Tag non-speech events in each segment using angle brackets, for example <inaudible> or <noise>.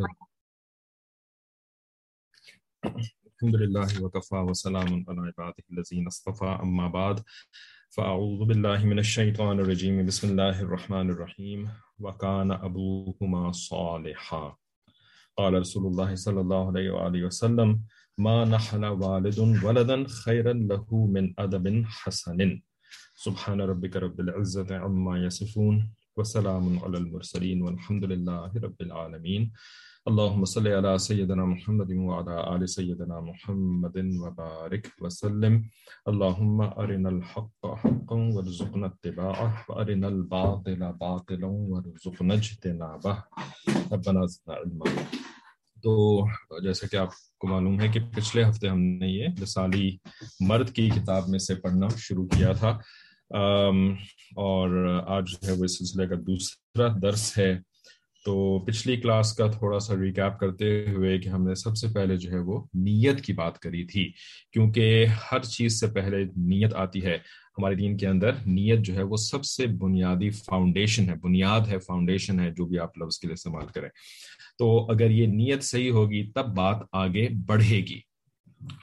الحمد لله وكفى وسلام على عباده الذين اصطفى، أما بعد، فأعوذ بالله من الشيطان الرجيم. بسم الله الرحمن الرحيم. وكان أبوهما صالحا. قال رسول الله صلى الله عليه وآله وسلم، ما نحل والد ولدا خيرا له من أدب حسن. سبحان ربك رب العزة عما يصفون. وسلام على المرسلين والحمد لله رب العالمين. اللهم صل على سيدنا محمد وعلى آل سيدنا محمد وبارك وسلم. اللهم أرنا الحق حقا وارزقنا اتباعه وأرنا الباطل باطلا وارزقنا اجتنابه. ربنا زدنا علما. تو جیسا کہ آپ کو معلوم ہے کہ پچھلے ہفتے ہم نے یہ لسالی مرد کی کتاب میں سے پڑھنا شروع کیا تھا۔ اور آج جو ہے وہ اس سلسلے کا دوسرا درس ہے۔ تو پچھلی کلاس کا تھوڑا سا ریکیپ کرتے ہوئے کہ ہم نے سب سے پہلے جو ہے وہ نیت کی بات کری تھی۔ کیونکہ ہر چیز سے پہلے نیت آتی ہے۔ ہمارے دین کے اندر نیت جو ہے وہ سب سے بنیادی فاؤنڈیشن ہے۔ بنیاد ہے فاؤنڈیشن ہے، جو بھی آپ لفظ کے لیے استعمال کریں۔ تو اگر یہ نیت صحیح ہوگی، تب بات آگے بڑھے گی۔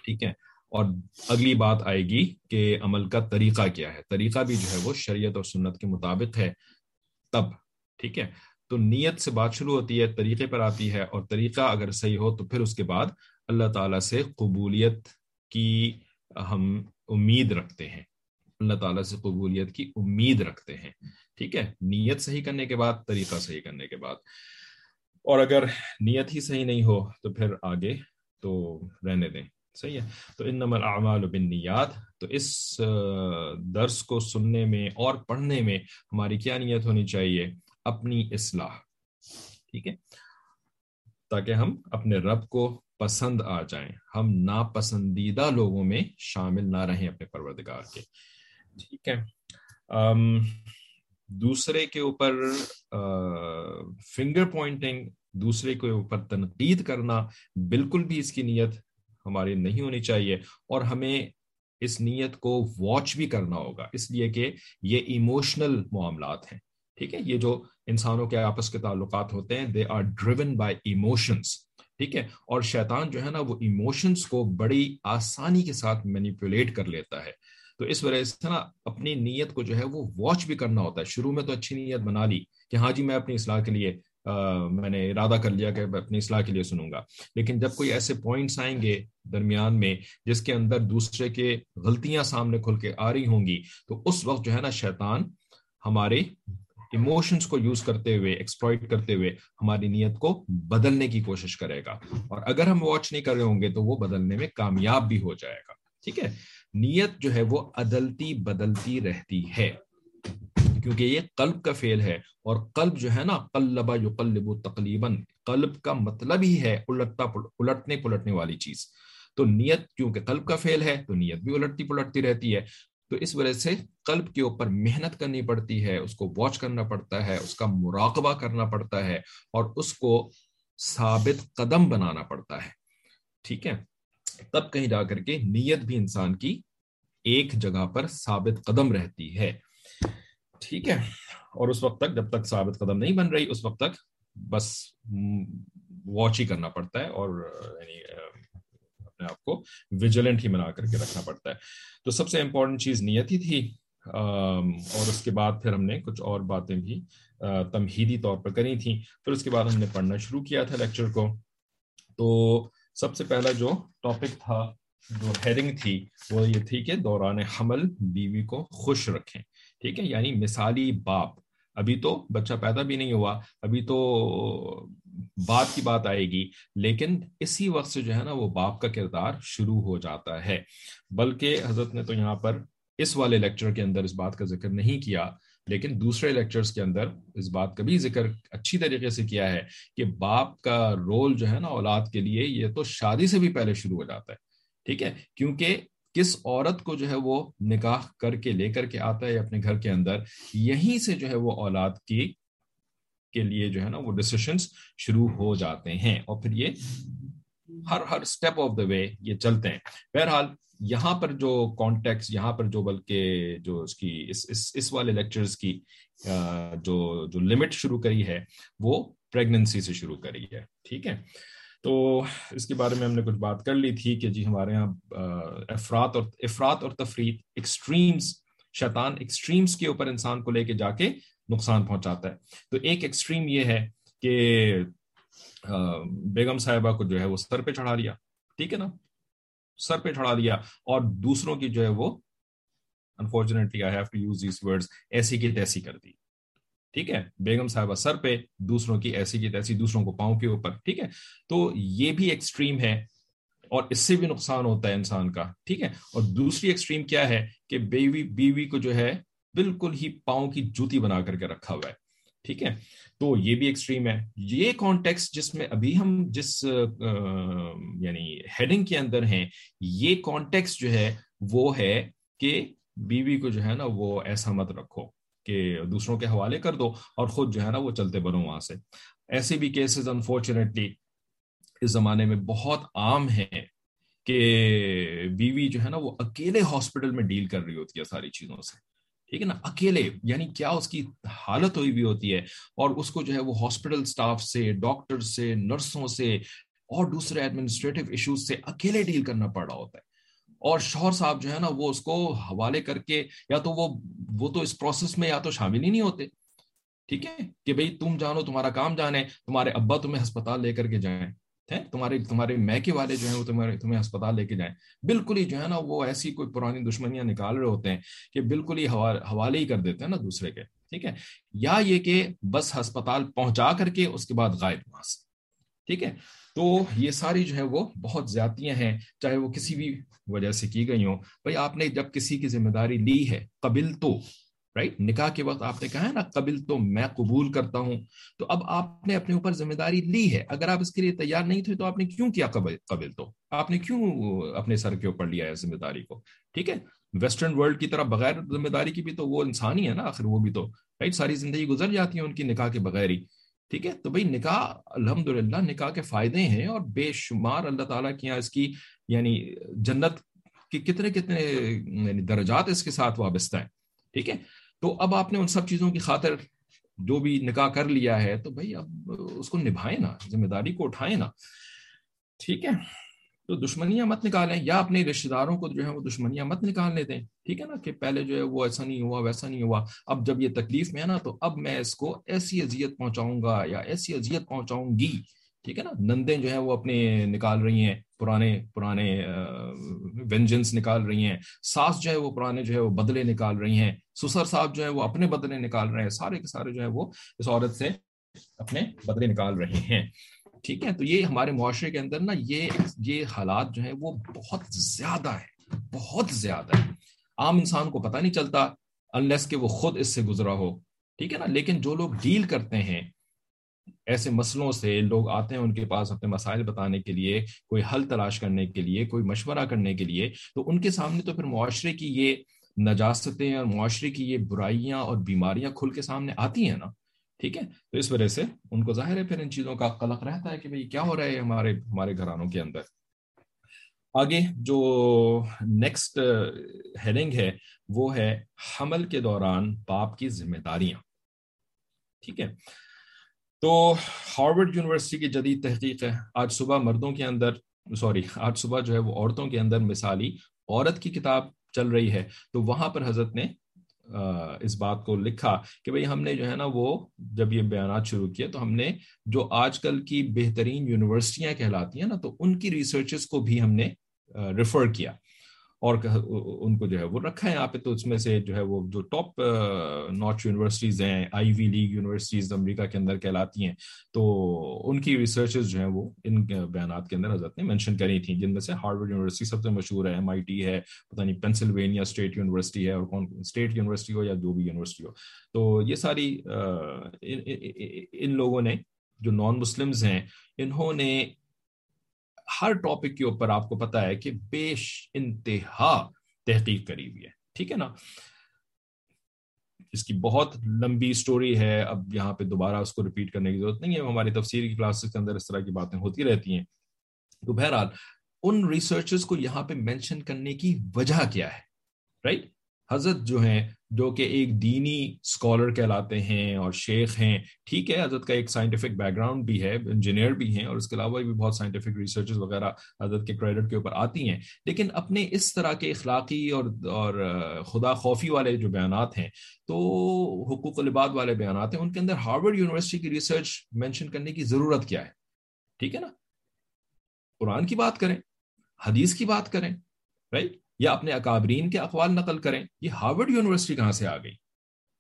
ٹھیک ہے؟ اور اگلی بات آئے گی کہ عمل کا طریقہ کیا ہے۔ طریقہ بھی جو ہے وہ شریعت اور سنت کے مطابق ہے۔ تب، ٹھیک ہے؟ تو نیت سے بات شروع ہوتی ہے، طریقے پر آتی ہے اور طریقہ اگر صحیح ہو تو پھر اس کے بعد اللہ تعالیٰ سے قبولیت کی ہم امید رکھتے ہیں۔ اللہ تعالیٰ سے قبولیت کی امید رکھتے ہیں۔ ٹھیک ہے؟ نیت صحیح کرنے کے بعد، طریقہ صحیح کرنے کے بعد۔ اور اگر نیت ہی صحیح نہیں ہو تو پھر آگے تو رہنے دیں۔ صحیح ہے۔ تو ان نمبر اعمال و بنیاد تو اس درس کو سننے میں اور پڑھنے میں ہماری کیا نیت ہونی چاہیے؟ اپنی اصلاح، ٹھیک ہے؟ تاکہ ہم اپنے رب کو پسند آ جائیں۔ ہم ناپسندیدہ لوگوں میں شامل نہ رہیں اپنے پروردگار کے۔ ٹھیک ہے۔ دوسرے کے اوپر فنگر پوائنٹنگ دوسرے کے اوپر تنقید کرنا بالکل بھی اس کی نیت ہماری نہیں ہونی چاہیے اور ہمیں اس نیت کو واچ بھی کرنا ہوگا۔ اس لیے کہ یہ ایموشنل معاملات ہیں۔ ٹھیک ہے؟ یہ جو انسانوں کے آپس کے تعلقات ہوتے ہیں they are driven by emotions ٹھیک ہے؟ اور شیطان جو ہے نا، وہ ایموشنس کو بڑی آسانی کے ساتھ مینیپولیٹ کر لیتا ہے۔ تو اس وجہ سے نا، اپنی نیت کو جو ہے وہ واچ بھی کرنا ہوتا ہے۔ شروع میں تو اچھی نیت بنا لی کہ ہاں جی میں اپنی اصلاح کے لیے میں نے ارادہ کر لیا کہ میں اپنی اصلاح کے لیے سنوں گا۔ لیکن جب کوئی ایسے پوائنٹس آئیں گے درمیان میں جس کے اندر دوسرے کے غلطیاں سامنے کھل کے آ رہی ہوں گی، تو اس وقت جو ہے نا شیطان ہمارے ایموشنس کو یوز کرتے ہوئے ایکسپلائٹ کرتے ہوئے ہماری نیت کو بدلنے کی کوشش کرے گا۔ اور اگر ہم واچ نہیں کر رہے ہوں گے تو وہ بدلنے میں کامیاب بھی ہو جائے گا۔ ٹھیک ہے؟ نیت جو ہے وہ عدلتی بدلتی رہتی ہے۔ کیونکہ یہ قلب کا فیل ہے اور قلب جو ہے نا قلبا یقلب تقلیباً، قلب کا مطلب ہی ہے الٹتا الٹنے پلٹنے والی چیز۔ تو نیت کیونکہ قلب کا فیل ہے، تو نیت بھی الٹتی پلٹتی رہتی ہے۔ تو اس وجہ سے قلب کے اوپر محنت کرنی پڑتی ہے، اس کو واچ کرنا پڑتا ہے، اس کا مراقبہ کرنا پڑتا ہے اور اس کو ثابت قدم بنانا پڑتا ہے۔ ٹھیک ہے؟ تب کہیں جا کر کے نیت بھی انسان کی ایک جگہ پر ثابت قدم رہتی ہے۔ ٹھیک ہے۔ اور اس وقت تک جب تک ثابت قدم نہیں بن رہی، اس وقت تک بس واچ ہی کرنا پڑتا ہے اور یعنی اپنے آپ کو ویجیلنٹ ہی بنا کر کے رکھنا پڑتا ہے۔ تو سب سے امپورٹنٹ چیز نیت ہی تھی اور اس کے بعد پھر ہم نے کچھ اور باتیں بھی تمہیدی طور پر کری تھیں۔ پھر اس کے بعد ہم نے پڑھنا شروع کیا تھا لیکچر کو۔ تو سب سے پہلا جو ٹاپک تھا، جو ہیڈنگ تھی، وہ یہ تھی کہ دوران حمل بیوی کو خوش رکھیں۔ ٹھیک ہے؟ یعنی مثالی باپ۔ ابھی تو بچہ پیدا بھی نہیں ہوا، ابھی تو باپ کی بات آئے گی، لیکن اسی وقت سے جو ہے نا وہ باپ کا کردار شروع ہو جاتا ہے۔ بلکہ حضرت نے تو یہاں پر اس والے لیکچر کے اندر اس بات کا ذکر نہیں کیا، لیکن دوسرے لیکچرز کے اندر اس بات کا بھی ذکر اچھی طریقے سے کیا ہے کہ باپ کا رول جو ہے نا اولاد کے لیے یہ تو شادی سے بھی پہلے شروع ہو جاتا ہے۔ ٹھیک ہے؟ کیونکہ کس عورت کو جو ہے وہ نکاح کر کے لے کر کے آتا ہے اپنے گھر کے اندر یہیں سے جو ہے وہ اولاد کی کے لیے جو ہے نا وہ ڈسیشنس شروع ہو جاتے ہیں۔ اور پھر یہ ہر ہر اسٹیپ آف دا وے یہ چلتے ہیں۔ بہرحال یہاں پر جو کانٹیکس یہاں پر جو بلکہ جو اس کی اس اس, اس والے لیکچرز کی جو جو لمٹ شروع کری ہے وہ پریگننسی سے شروع کری ہے۔ ٹھیک ہے؟ تو اس کے بارے میں ہم نے کچھ بات کر لی تھی کہ جی ہمارے یہاں افراد اور افراد اور تفریح ایکسٹریمز شیطان ایکسٹریمز کے اوپر انسان کو لے کے جا کے نقصان پہنچاتا ہے۔ تو ایک ایکسٹریم یہ ہے کہ بیگم صاحبہ کو جو ہے وہ سر پہ چڑھا لیا۔ ٹھیک ہے نا؟ سر پہ چڑھا لیا۔ اور دوسروں کی جو ہے وہ unfortunately I have to use these words ایسی کی تیسی کر دی۔ ٹھیک ہے، بیگم صاحبہ سر پہ، دوسروں کی ایسی کی تیسی، دوسروں کو پاؤں کے اوپر، ٹھیک ہے۔ تو یہ بھی ایکسٹریم ہے اور اس سے بھی نقصان ہوتا ہے انسان کا، ٹھیک ہے۔ اور دوسری ایکسٹریم کیا ہے کہ بیوی بیوی کو جو ہے بالکل ہی پاؤں کی جوتی بنا کر کے رکھا ہوا ہے، ٹھیک ہے۔ تو یہ بھی ایکسٹریم ہے۔ یہ کانٹیکس جس میں ابھی ہم جس یعنی ہیڈنگ کے اندر ہیں، یہ کانٹیکس جو ہے وہ ہے کہ بیوی کو جو ہے نا وہ ایسا مت رکھو۔ کہ دوسروں کے حوالے کر دو اور خود جو ہے نا وہ چلتے بنو وہاں سے۔ ایسے بھی کیسز انفارچونیٹلی اس زمانے میں بہت عام ہیں کہ بیوی جو ہے نا وہ اکیلے ہاسپٹل میں ڈیل کر رہی ہوتی ہے ساری چیزوں سے۔ ٹھیک ہے نا؟ اکیلے یعنی کیا اس کی حالت ہوئی بھی ہوتی ہے؟ اور اس کو جو ہے وہ ہاسپٹل سٹاف سے ڈاکٹر سے نرسوں سے اور دوسرے ایڈمنسٹریٹو ایشوز سے اکیلے ڈیل کرنا پڑ رہا ہوتا ہے۔ اور شوہر صاحب جو ہے نا وہ اس کو حوالے کر کے یا تو وہ وہ تو اس پروسیس میں یا تو شامل ہی نہیں ہوتے۔ ٹھیک ہے؟ کہ بھئی تم جانو، تمہارا کام جانے تمہارے ابا تمہیں ہسپتال لے کر کے جائیں۔ تمہارے تمہارے میکے والے جو ہیں وہ تمہارے تمہیں ہسپتال لے کے جائیں۔ بالکل ہی جو ہے نا وہ ایسی کوئی پرانی دشمنیاں نکال رہے ہوتے ہیں کہ بالکل ہی حوالے ہی کر دیتے ہیں نا دوسرے کے۔ ٹھیک ہے؟ یا یہ کہ بس ہسپتال پہنچا کر کے اس کے بعد غائب وہاں سے ٹھیک ہے؟ تو یہ ساری جو ہے وہ بہت زیادتیاں ہیں، چاہے وہ کسی بھی وجہ سے کی گئی ہوں۔ بھائی، آپ نے جب کسی کی ذمہ داری لی ہے، قبل تو رائٹ نکاح کے وقت آپ نے کہا ہے نا، قبل تو میں قبول کرتا ہوں۔ تو اب آپ نے اپنے اوپر ذمہ داری لی ہے۔ اگر آپ اس کے لیے تیار نہیں تھے تو آپ نے کیوں کیا قبل قبل تو؟ آپ نے کیوں اپنے سر کے اوپر لیا ہے ذمہ داری کو؟ ٹھیک ہے؟ ویسٹرن ورلڈ کی طرح بغیر ذمہ داری کی بھی تو وہ انسان ہی ہے نا، آخر وہ بھی تو رائٹ ساری زندگی گزر جاتی ہے ان کی نکاح کے بغیر ہی۔ ٹھیک ہے؟ تو بھائی نکاح الحمد للہ نکاح کے فائدے ہیں اور بے شمار اللہ تعالیٰ کی یہاں اس کی یعنی جنت کے کتنے کتنے یعنی درجات اس کے ساتھ وابستہ ہیں، ٹھیک ہے؟ تو اب آپ نے ان سب چیزوں کی خاطر جو بھی نکاح کر لیا ہے تو بھائی اب اس کو نبھائیں نا، ذمہ داری کو اٹھائیں نا، ٹھیک ہے؟ تو دشمنیاں مت نکالیں، یا اپنے رشتے داروں کو جو ہے وہ دشمنیاں مت نکالنے دیں ٹھیک ہے نا کہ پہلے جو ہے وہ ایسا نہیں ہوا، ویسا نہیں ہوا۔ اب جب یہ تکلیف میں ہے نا، تو اب میں اس کو ایسی اذیت پہنچاؤں گا یا ایسی اذیت پہنچاؤں گی۔ ٹھیک ہے نا؟ نندیں جو ہیں وہ اپنے نکال رہی ہیں، پرانے پرانے وینجنس نکال رہی ہیں۔ ساس جو ہے وہ پرانے جو ہے وہ بدلے نکال رہی ہیں۔ سسر صاحب جو ہے وہ اپنے بدلے نکال رہے ہیں۔ سارے کے سارے جو ہے وہ اس عورت سے اپنے بدلے نکال رہے ہیں۔ ٹھیک ہے؟ تو یہ ہمارے معاشرے کے اندر نا یہ یہ حالات جو ہیں وہ بہت زیادہ ہے بہت زیادہ ہے عام انسان کو پتہ نہیں چلتا انلیس کہ وہ خود اس سے گزرا ہو، ٹھیک ہے نا؟ لیکن جو لوگ ڈیل کرتے ہیں ایسے مسئلوں سے، لوگ آتے ہیں ان کے پاس اپنے مسائل بتانے کے لیے، کوئی حل تلاش کرنے کے لیے، کوئی مشورہ کرنے کے لیے، تو ان کے سامنے تو پھر معاشرے کی یہ نجاستیں اور معاشرے کی یہ برائیاں اور بیماریاں کھل کے سامنے آتی ہیں نا۔ ٹھیک ہے؟ تو اس وجہ سے ان کو ظاہر ہے پھر ان چیزوں کا قلق رہتا ہے کہ بھئی کیا ہو رہا ہے ہمارے ہمارے گھرانوں کے اندر۔ آگے جو نیکسٹ ہیڈنگ ہے، وہ ہے حمل کے دوران باپ کی ذمہ داریاں۔ ٹھیک ہے؟ تو ہارورڈ یونیورسٹی کی جدید تحقیق ہے۔ آج صبح مردوں کے اندر، سوری، آج صبح جو ہے وہ عورتوں کے اندر مثالی عورت کی کتاب چل رہی ہے۔ تو وہاں پر حضرت نے اس بات کو لکھا کہ بھئی ہم نے جو ہے نا وہ جب یہ بیانات شروع کیے تو ہم نے جو آج کل کی بہترین یونیورسٹیاں کہلاتی ہیں نا تو ان کی ریسرچز کو بھی ہم نے ریفر کیا۔ اور ان کو جو ہے وہ رکھا ہے یہاں پہ، تو اس میں سے جو ہے وہ جو ٹاپ نارتھ یونیورسٹیز ہیں آئی وی لیگ یونیورسٹیز امریکہ کے اندر کہلاتی ہیں۔ تو ان کی ریسرچز جو ہیں وہ ان بیانات کے اندر حضرت نے مینشن کری تھیں، جن میں سے ہارورڈ یونیورسٹی سب سے مشہور ہے ایم آئی ٹی ہے، پتہ نہیں پینسلوینیا اسٹیٹ یونیورسٹی ہے اور کون اسٹیٹ یونیورسٹی ہو یا جو بھی یونیورسٹی ہو۔ تو یہ ساری ان لوگوں نے جو نان مسلمز ہیں، انہوں نے ہر ٹاپک کے اوپر آپ کو پتا ہے کہ بیش انتہا تحقیق کری ہوئی ہے، ٹھیک ہے نا؟ اس کی بہت لمبی سٹوری ہے، اب یہاں پہ دوبارہ اس کو ریپیٹ کرنے کی ضرورت نہیں ہے، ہماری تفسیر کی کلاسز کے اندر اس طرح کی باتیں ہوتی رہتی ہیں۔ تو بہرحال، ان ریسرچز کو یہاں پہ مینشن کرنے کی وجہ کیا ہے؟ رائٹ حضرت جو ہیں جو کہ ایک دینی اسکالر کہلاتے ہیں اور شیخ ہیں۔ ٹھیک ہے، حضرت کا ایک سائنٹیفک بیک گراؤنڈ بھی ہے انجینئر بھی ہیں اور اس کے علاوہ بھی بہت سائنٹیفک ریسرچز وغیرہ حضرت کے کریڈٹ کے اوپر آتی ہیں۔ لیکن اپنے اس طرح کے اخلاقی اور اور، خدا خوفی والے جو بیانات ہیں، تو حقوق العباد والے بیانات ہیں، ان کے اندر ہارورڈ یونیورسٹی کی ریسرچ مینشن کرنے کی ضرورت کیا ہے؟ ٹھیک ہے نا؟ قرآن کی بات کریں، حدیث کی بات کریں رائٹ یا اپنے اکابرین کے اقوال نقل کریں، یہ ہارورڈ یونیورسٹی کہاں سے آ گئی؟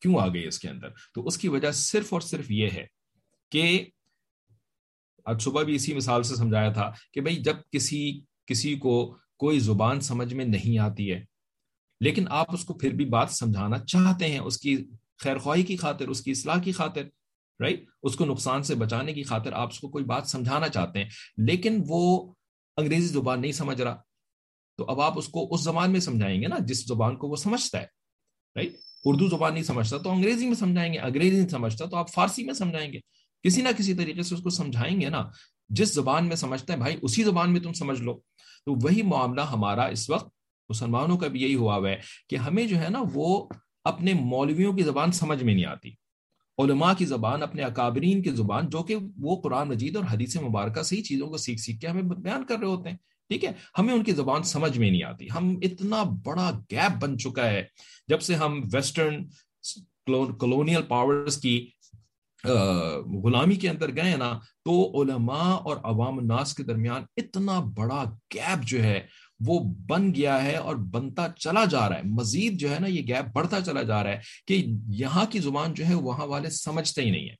کیوں آ گئی اس کے اندر؟ تو اس کی وجہ صرف اور صرف یہ ہے کہ آج صبح بھی اسی مثال سے سمجھایا تھا کہ بھائی جب کسی کسی کو کوئی زبان سمجھ میں نہیں آتی ہے، لیکن آپ اس کو پھر بھی بات سمجھانا چاہتے ہیں، اس کی خیر خواہی کی خاطر، اس کی اصلاح کی خاطر رائٹ اس کو نقصان سے بچانے کی خاطر آپ اس کو کوئی بات سمجھانا چاہتے ہیں، لیکن وہ انگریزی زبان نہیں سمجھ رہا تو اب آپ اس کو اس زبان میں سمجھائیں گے نا، جس زبان کو وہ سمجھتا ہے رائٹ اردو زبان نہیں سمجھتا تو انگریزی میں سمجھائیں گے، انگریزی نہیں سمجھتا تو آپ فارسی میں سمجھائیں گے۔ کسی نہ کسی طریقے سے اس کو سمجھائیں گے نا، جس زبان میں سمجھتے ہیں بھائی اسی زبان میں تم سمجھ لو۔ تو وہی معاملہ ہمارا اس وقت مسلمانوں کا بھی یہی ہوا ہوا ہے کہ ہمیں جو ہے نا، وہ اپنے مولویوں کی زبان سمجھ میں نہیں آتی۔ علماء کی زبان، اپنے اکابرین کی زبان، جو کہ وہ قرآن مجید اور حدیث مبارکہ سے ہی چیزوں کو سیکھ سیکھ کے ہمیں بیان کر رہے ہوتے ہیں۔ ٹھیک ہے؟ ہمیں ان کی زبان سمجھ میں نہیں آتی۔ ہم اتنا بڑا گیپ بن چکا ہے۔ جب سے ہم ویسٹرن کلونیل پاورز کی غلامی کے اندر گئے نا، تو علماء اور عوام الناس کے درمیان اتنا بڑا گیپ جو ہے، وہ بن گیا ہے اور بنتا چلا جا رہا ہے۔ مزید جو ہے نا، یہ گیپ بڑھتا چلا جا رہا ہے کہ یہاں کی زبان جو ہے، وہاں والے سمجھتے ہی نہیں ہے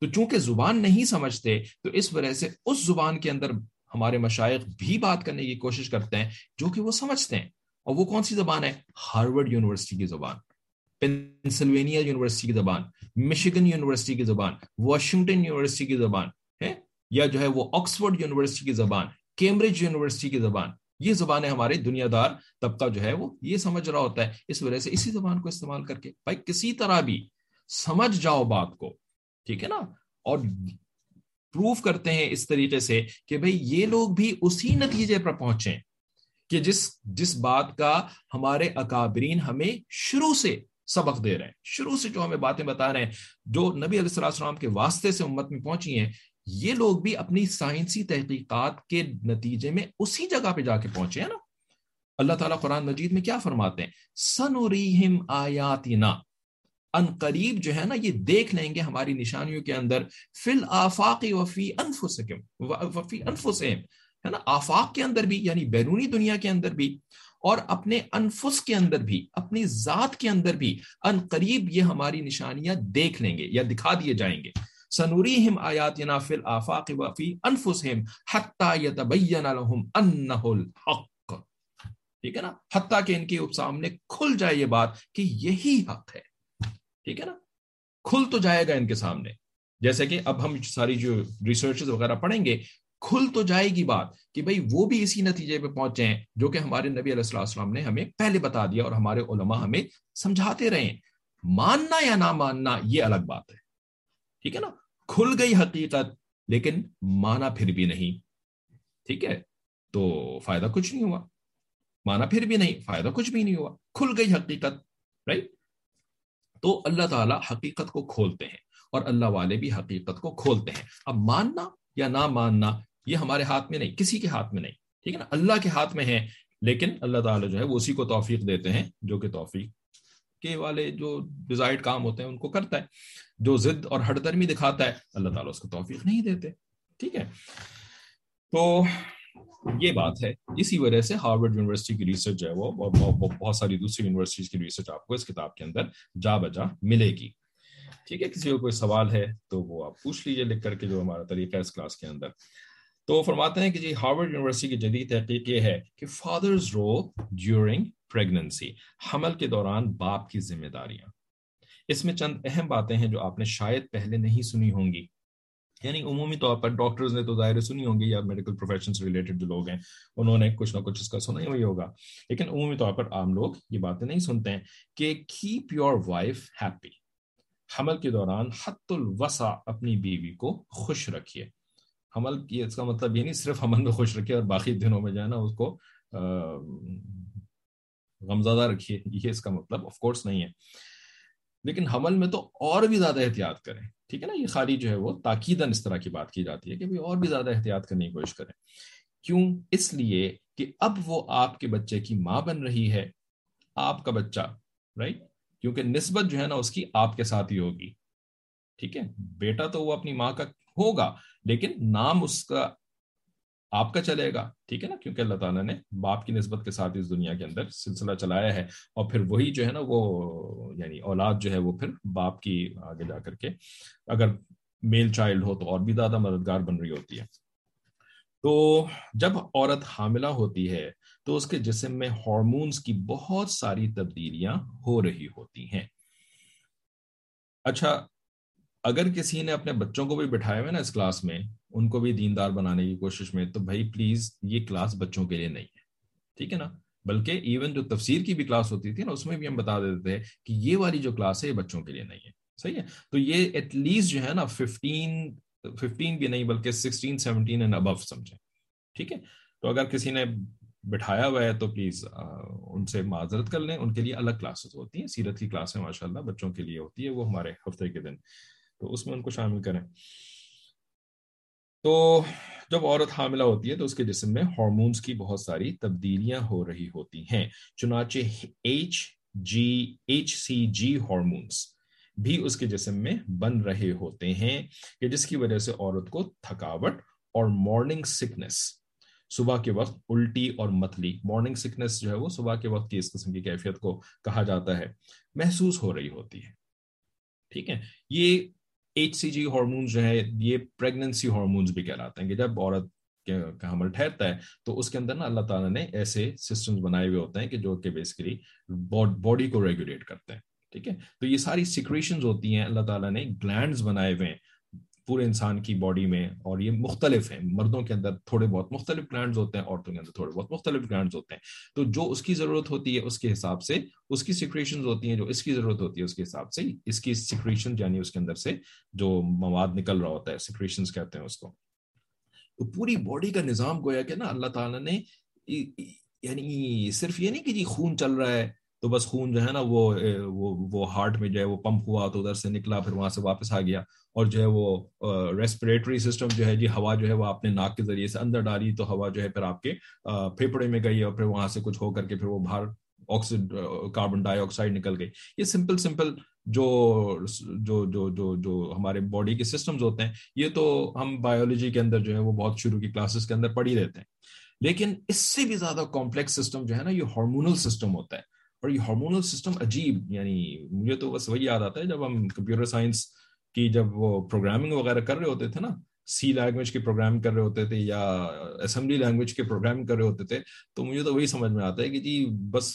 تو چونکہ زبان نہیں سمجھتے، تو اس وجہ سے اس زبان کے اندر ہمارے مشائق بھی بات کرنے کی کوشش کرتے ہیں جو کہ وہ سمجھتے ہیں۔ اور وہ کون سی زبان ہے؟ ہارورڈ یونیورسٹی کی زبان، پینسلوینیا یونیورسٹی کی زبان، مشیگن یونیورسٹی کی زبان، واشنگٹن یونیورسٹی کی زبان ہے یا جو ہے وہ آکسفورڈ یونیورسٹی کی زبان، کیمبرج یونیورسٹی کی زبان۔ یہ زبانیں ہمارے دنیا دار طبقہ جو ہے وہ یہ سمجھ رہا ہوتا ہے، اس وجہ سے اسی زبان کو استعمال کر کے۔ بھائی کسی طرح بھی سمجھ جاؤ بات کو، ٹھیک ہے نا؟ اور پروف کرتے ہیں اس طریقے سے کہ بھئی یہ لوگ بھی اسی نتیجے پر پہنچے کہ جس جس بات کا ہمارے اکابرین ہمیں شروع سے سبق دے رہے ہیں، شروع سے جو ہمیں باتیں بتا رہے ہیں، جو نبی علیہ السلام کے واسطے سے امت میں پہنچی ہیں، یہ لوگ بھی اپنی سائنسی تحقیقات کے نتیجے میں اسی جگہ پہ جا کے پہنچے ہیں نا۔ اللہ تعالیٰ قرآن مجید میں کیا فرماتے ہیں؟ سنوریم آیاتنا۔ ان قریب جو ہے نا، یہ دیکھ لیں گے ہماری نشانیوں کے اندر فل آفاق وفی انفسکم وفی انفسہم ہے نا؟ آفاق کے اندر بھی یعنی بیرونی دنیا کے اندر بھی، اور اپنے انفس کے اندر بھی، اپنی ذات کے اندر بھی ان قریب یہ ہماری نشانیاں دیکھ لیں گے یا دکھا دیے جائیں گے۔ سنوریہم آیاتنا فی الافاق وفی انفسہم حتی یتبین لهم انہو الحق۔ ٹھیک ہے نا؟ حتیٰ کہ ان کے سامنے کھل جائے یہ بات کہ یہی حق ہے۔ ٹھیک ہے نا؟ کھل تو جائے گا ان کے سامنے۔ جیسے کہ اب ہم ساری جو ریسرچ وغیرہ پڑھیں گے، کھل تو جائے گی بات کہ بھئی وہ بھی اسی نتیجے پہ پہنچے ہیں جو کہ ہمارے نبی علیہ السلام نے ہمیں پہلے بتا دیا اور ہمارے علماء ہمیں سمجھاتے رہے ماننا یا نہ ماننا یہ الگ بات ہے۔ ٹھیک ہے نا؟ کھل گئی حقیقت، لیکن مانا پھر بھی نہیں۔ ٹھیک ہے؟ تو فائدہ کچھ نہیں ہوا۔ مانا پھر بھی نہیں، فائدہ کچھ بھی نہیں ہوا۔ کھل گئی حقیقت رائٹ تو اللہ تعالیٰ حقیقت کو کھولتے ہیں اور اللہ والے بھی حقیقت کو کھولتے ہیں۔ اب ماننا یا نہ ماننا یہ ہمارے ہاتھ میں نہیں، کسی کے ہاتھ میں نہیں، ٹھیک ہے نا؟ اللہ کے ہاتھ میں ہے لیکن اللہ تعالیٰ جو ہے وہ اسی کو توفیق دیتے ہیں جو کہ توفیق کے والے جو ڈیزائرڈ کام ہوتے ہیں ان کو کرتا ہے، جو ضد اور ہٹ درمی دکھاتا ہے، اللہ تعالیٰ اس کو توفیق نہیں دیتے، ٹھیک ہے؟ تو یہ بات ہے۔ اسی وجہ سے ہارورڈ یونیورسٹی کی ریسرچ جو ہے وہ بہت ساری دوسری یونیورسٹیز کی ریسرچ آپ کو اس کتاب کے اندر جا بجا ملے گی۔ ٹھیک ہے، کسی کو کوئی سوال ہے تو وہ آپ پوچھ لیجیے لکھ کر کے جو ہمارا طریقہ ہے اس کلاس کے اندر۔ تو فرماتے ہیں کہ جی ہارورڈ یونیورسٹی کی جدید تحقیق یہ ہے کہ فادرز رول ڈیورنگ پریگننسی حمل کے دوران باپ کی ذمہ داریاں۔ اس میں چند اہم باتیں ہیں جو آپ نے شاید پہلے نہیں سنی ہوں گی۔ یعنی عمومی طور پر ڈاکٹرز نے تو ظاہر سنی ہوں گی، یا میڈیکل پروفیشن سے ریلیٹڈ جو لوگ ہیں، انہوں نے کچھ نہ کچھ اس کا سنا ہی ہوئی ہوگا۔ لیکن عمومی طور پر عام لوگ یہ باتیں نہیں سنتے ہیں کہ کیپ یور وائف ہیپی حمل کے دوران حت الوسع اپنی بیوی کو خوش رکھیے۔ حمل کی اس کا مطلب یہ نہیں صرف حمل میں خوش رکھے اور باقی دنوں میں جو ہے نا اس کو غمزادہ رکھیے، یہ اس کا مطلب آف کورس نہیں ہے۔ لیکن حمل میں تو اور بھی زیادہ احتیاط کریں۔ ٹھیک ہے نا؟ یہ خالی جو ہے وہ تاکیدن اس طرح کی بات کی جاتی ہے کہ اور بھی زیادہ احتیاط کرنے کی کوشش کریں۔ کیوں؟ اس لیے کہ اب وہ آپ کے بچے کی ماں بن رہی ہے، آپ کا بچہ رائٹ کیونکہ نسبت جو ہے نا اس کی آپ کے ساتھ ہی ہوگی۔ ٹھیک ہے؟ بیٹا تو وہ اپنی ماں کا ہوگا، لیکن نام اس کا آپ کا چلے گا، ٹھیک ہے نا؟ کیونکہ اللہ تعالیٰ نے باپ کی نسبت کے ساتھ اس دنیا کے اندر سلسلہ چلایا ہے اور پھر وہی جو ہے نا وہ یعنی اولاد جو ہے وہ پھر باپ کی آگے جا کر کے، اگر میل چائلڈ ہو تو اور بھی زیادہ مددگار بن رہی ہوتی ہے۔ تو جب عورت حاملہ ہوتی ہے تو اس کے جسم میں ہارمونز کی بہت ساری تبدیلیاں ہو رہی ہوتی ہیں۔ اچھا اگر کسی نے اپنے بچوں کو بھی بٹھایا ہوئے نا اس کلاس میں، ان کو بھی دیندار بنانے کی کوشش میں، تو بھائی پلیز یہ کلاس بچوں کے لیے نہیں ہے۔ ٹھیک ہے نا؟ بلکہ ایون جو تفسیر کی بھی کلاس ہوتی تھی نا، اس میں بھی ہم بتا دیتے تھے کہ یہ والی جو کلاس ہے، یہ بچوں کے لیے نہیں ہے۔ صحیح ہے؟ تو یہ ایٹ لیسٹ جو ہے نا ففٹین ففٹین بھی نہیں بلکہ سکسٹین سیونٹین اینڈ ابو سمجھیں۔ ٹھیک ہے؟ تو اگر کسی نے بٹھایا ہوا ہے تو پلیز ان سے معذرت کر لیں۔ ان کے لیے الگ کلاسز ہوتی ہیں۔ سیرت کی کلاسیں ماشاء اللہ بچوں کے لیے ہوتی ہے، وہ ہمارے ہفتے کے دن۔ تو اس میں ان کو شامل کریں۔ تو جب عورت حاملہ ہوتی ہے تو اس کے جسم میں ہارمونز کی بہت ساری تبدیلیاں ہو رہی ہوتی ہیں۔ چنانچہ H G H C G hormones بھی اس کے جسم میں بن رہے ہوتے ہیں کہ جس کی وجہ سے عورت کو تھکاوٹ اور مارننگ سکنس صبح کے وقت الٹی اور متلی۔ مارننگ سکنس جو ہے وہ صبح کے وقت کی اس قسم کی کیفیت کو کہا جاتا ہے، محسوس ہو رہی ہوتی ہے۔ ٹھیک ہے؟ یہ ایچ سی جی ہارمونز جو ہے یہ پریگننسی ہارمونز بھی کہلاتے ہیں کہ جب عورت کا حمل ٹھہرتا ہے، تو اس کے اندر نا اللہ تعالیٰ نے ایسے سسٹمز بنائے ہوئے ہوتے ہیں کہ جو کہ بیسکلی باڈی کو ریگولیٹ کرتے ہیں، ٹھیک ہے؟ تو یہ ساری سیکریشنز ہوتی ہیں، اللہ تعالیٰ نے گلینڈز بنائے ہوئے ہیں۔ پورے انسان کی باڈی میں اور یہ مختلف ہیں۔ مردوں کے اندر تھوڑے بہت مختلف گلینڈز ہوتے ہیں، عورتوں کے اندر تھوڑے بہت مختلف گلینڈز ہوتے ہیں۔ تو جو اس کی ضرورت ہوتی ہے، اس کے حساب سے اس کی سیکریشنز ہوتی ہیں جو اس کی ضرورت ہوتی ہے، اس کے حساب سے اس کی سیکریشن یعنی اس کے اندر سے جو مواد نکل رہا ہوتا ہے سیکریشنز کہتے ہیں اس کو۔ تو پوری باڈی کا نظام گویا کہ نا اللہ تعالیٰ نے یعنی صرف یہ نہیں کہ جی خون چل رہا ہے تو بس خون جو ہے نا وہ وہ ہارٹ میں جو ہے وہ پمپ ہوا تو ادھر سے نکلا، پھر وہاں سے واپس آ گیا اور جو ہے وہ ریسپریٹری سسٹم جو ہے جی ہوا جو ہے وہ آپ نے ناک کے ذریعے سے اندر ڈالی تو ہوا جو ہے پھر آپ کے پھیپڑے میں گئی اور پھر وہاں سے کچھ ہو کر کے پھر وہ باہر آکسیڈ کاربن ڈائی آکسائڈ نکل گئی۔ یہ سمپل سمپل جو جو جو جو جو ہمارے باڈی کے سسٹمز ہوتے ہیں، یہ تو ہم بایولوجی کے اندر جو ہے وہ بہت شروع کی کلاسز کے اندر پڑھی لیتے ہیں۔ لیکن اس سے بھی زیادہ کمپلیکس سسٹم جو ہے نا، یہ ہارمونل سسٹم ہوتا ہے۔ اور یہ ہارمونل سسٹم عجیب یعنی مجھے تو بس وہی یاد آتا ہے جب ہم کمپیوٹر سائنس کی جب وہ پروگرامنگ وغیرہ کر رہے ہوتے تھے نا سی لینگویج کی پروگرام کر رہے ہوتے تھے یا اسمبلی لینگویج کے پروگرام کر رہے ہوتے تھے، تو مجھے تو وہی سمجھ میں آتا ہے کہ جی بس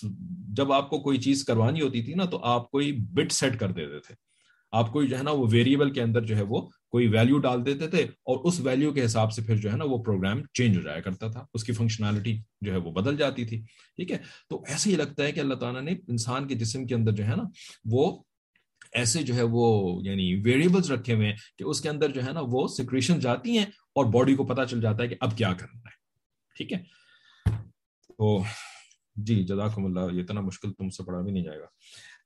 جب آپ کو کوئی چیز کروانی ہوتی تھی نا تو آپ کوئی بٹ سیٹ کر دیتے تھے۔ آپ کو جو ہے نا وہ ویریبل کے اندر جو ہے وہ کوئی ویلیو ڈال دیتے تھے اور اس ویلیو کے حساب سے پھر جو ہے نا وہ پروگرام چینج ہو جایا کرتا تھا۔ اس کی فنکشنالٹی جو ہے وہ بدل جاتی تھی۔ ٹھیک ہے؟ تو ایسے ہی لگتا ہے کہ اللہ تعالیٰ نے انسان کے جسم کے اندر جو ہے نا وہ ایسے جو ہے وہ یعنی ویریبلس رکھے ہوئے ہیں کہ اس کے اندر جو ہے نا وہ سیکریشن جاتی ہیں اور باڈی کو پتا چل جاتا ہے کہ اب کیا کرنا ہے۔ ٹھیک ہے؟ تو جی جزاکم اللہ، یہ اتنا مشکل تم سے پڑھا بھی نہیں جائے گا۔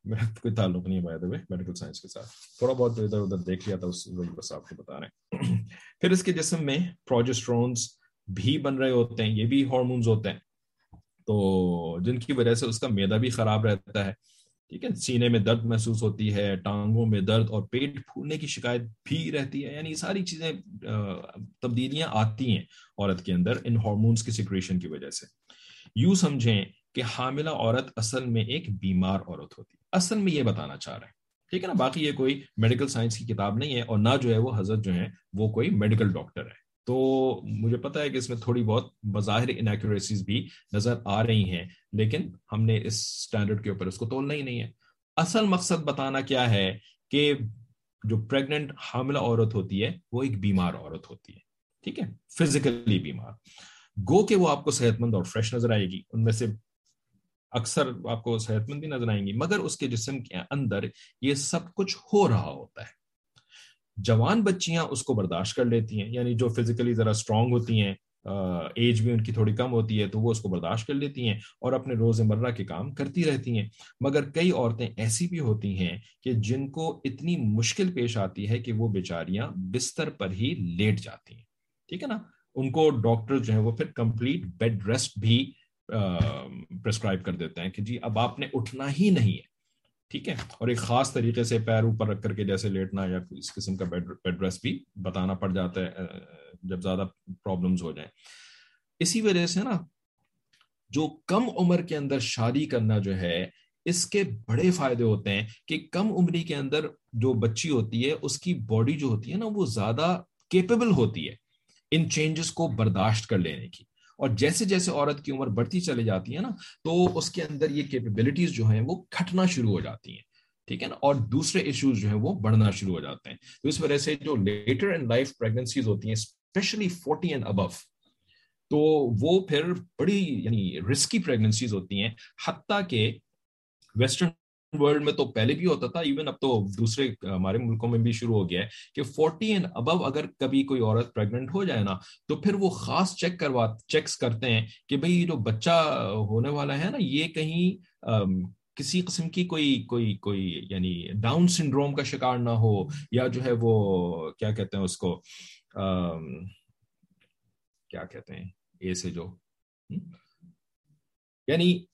میرا کوئی تعلق نہیں بائی ہوئے میڈیکل سائنس کے ساتھ۔ تھوڑا بہت ادھر ادھر دیکھ لیا تھا، اس وہی بس آپ کو بتا رہے ہیں۔ پھر اس کے جسم میں پروجسٹرونز بھی بن رہے ہوتے ہیں، یہ بھی ہارمونز ہوتے ہیں۔ تو جن کی وجہ سے اس کا میدا بھی خراب رہتا ہے، ٹھیک ہے، سینے میں درد محسوس ہوتی ہے، ٹانگوں میں درد اور پیٹ پھولنے کی شکایت بھی رہتی ہے۔ یعنی ساری چیزیں تبدیلیاں آتی ہیں عورت کے اندر ان ہارمونز کی سیکریشن کی وجہ سے۔ یوں سمجھیں کہ حاملہ عورت اصل میں ایک بیمار عورت ہوتی ہے۔ اصل میں یہ بتانا چاہ رہے ہیں۔ ٹھیک ہے نا؟ باقی یہ کوئی میڈیکل سائنس کی کتاب نہیں ہے اور نہ جو ہے وہ حضرت جو ہے وہ کوئی میڈیکل ڈاکٹر ہے۔ تو مجھے پتا ہے کہ اس میں تھوڑی بہت بظاہر انیکوریسیز بھی نظر آ رہی ہیں، لیکن ہم نے اس سٹینڈرڈ کے اوپر اس کو تولنا ہی نہیں ہے۔ اصل مقصد بتانا کیا ہے کہ جو پریگننٹ حاملہ عورت ہوتی ہے، وہ ایک بیمار عورت ہوتی ہے۔ ٹھیک ہے؟ فزیکلی بیمار۔ گو کہ وہ آپ کو صحت مند اور فریش نظر آئے گی۔ ان میں سے اکثر آپ کو صحت مند بھی نظر آئیں گی، مگر اس کے جسم کے اندر یہ سب کچھ ہو رہا ہوتا ہے۔ جوان بچیاں اس کو برداشت کر لیتی ہیں یعنی جو فزیکلی ذرا اسٹرانگ ہوتی ہیں ایج بھی ان کی تھوڑی کم ہوتی ہے تو وہ اس کو برداشت کر لیتی ہیں اور اپنے روز مرہ کے کام کرتی رہتی ہیں۔ مگر کئی عورتیں ایسی بھی ہوتی ہیں کہ جن کو اتنی مشکل پیش آتی ہے کہ وہ بیچاریاں بستر پر ہی لیٹ جاتی ہیں۔ ٹھیک ہے نا؟ ان کو ڈاکٹر جو ہیں وہ پھر کمپلیٹ بیڈ ریسٹ بھی پرسکرائب کر دیتے ہیں کہ جی اب آپ نے اٹھنا ہی نہیں ہے، ٹھیک ہے؟ اور ایک خاص طریقے سے پیر اوپر رکھ کر کے جیسے لیٹنا یا اس قسم کا بیڈ ریسٹ بھی بتانا پڑ جاتا ہے جب زیادہ پرابلمز ہو جائیں۔ اسی وجہ سے نا، جو کم عمر کے اندر شادی کرنا جو ہے، اس کے بڑے فائدے ہوتے ہیں کہ کم عمری کے اندر جو بچی ہوتی ہے، اس کی باڈی جو ہوتی ہے نا، وہ زیادہ کیپیبل ہوتی ہے، ان چینجز کو برداشت کر لینے کی۔ اور جیسے جیسے عورت کی عمر بڑھتی چلی جاتی ہے نا، تو اس کے اندر یہ کیپیبلٹیز جو ہیں وہ کھٹنا شروع ہو جاتی ہیں، ٹھیک ہے نا؟ اور دوسرے ایشوز جو ہیں وہ بڑھنا شروع ہو جاتے ہیں۔ تو اس وجہ سے جو لیٹر ان لائف پریگنسیز ہوتی ہیں اسپیشلی فورٹی اینڈ ابو تو وہ پھر بڑی یعنی رسکی پریگنسیز ہوتی ہیں۔ حتیٰ کہ ویسٹرن ورلڈ میں تو پہلے بھی ہوتا تھا ایون اب تو دوسرے ہمارے ملکوں میں بھی شروع ہو گیا ہے کہ فورٹی اینڈ ابو اگر کبھی کوئی عورت پریگنٹ ہو جائے نا تو پھر وہ خاص چیک کروا چیکس کرتے ہیں کہ بھئی جو بچہ ہونے والا ہے نا یہ کہیں آم, کسی قسم کی کوئی کوئی کوئی یعنی ڈاؤن سنڈروم کا شکار نہ ہو یا جو ہے وہ کیا کہتے ہیں اس کو آم, کیا کہتے ہیں اے سے جو یعنی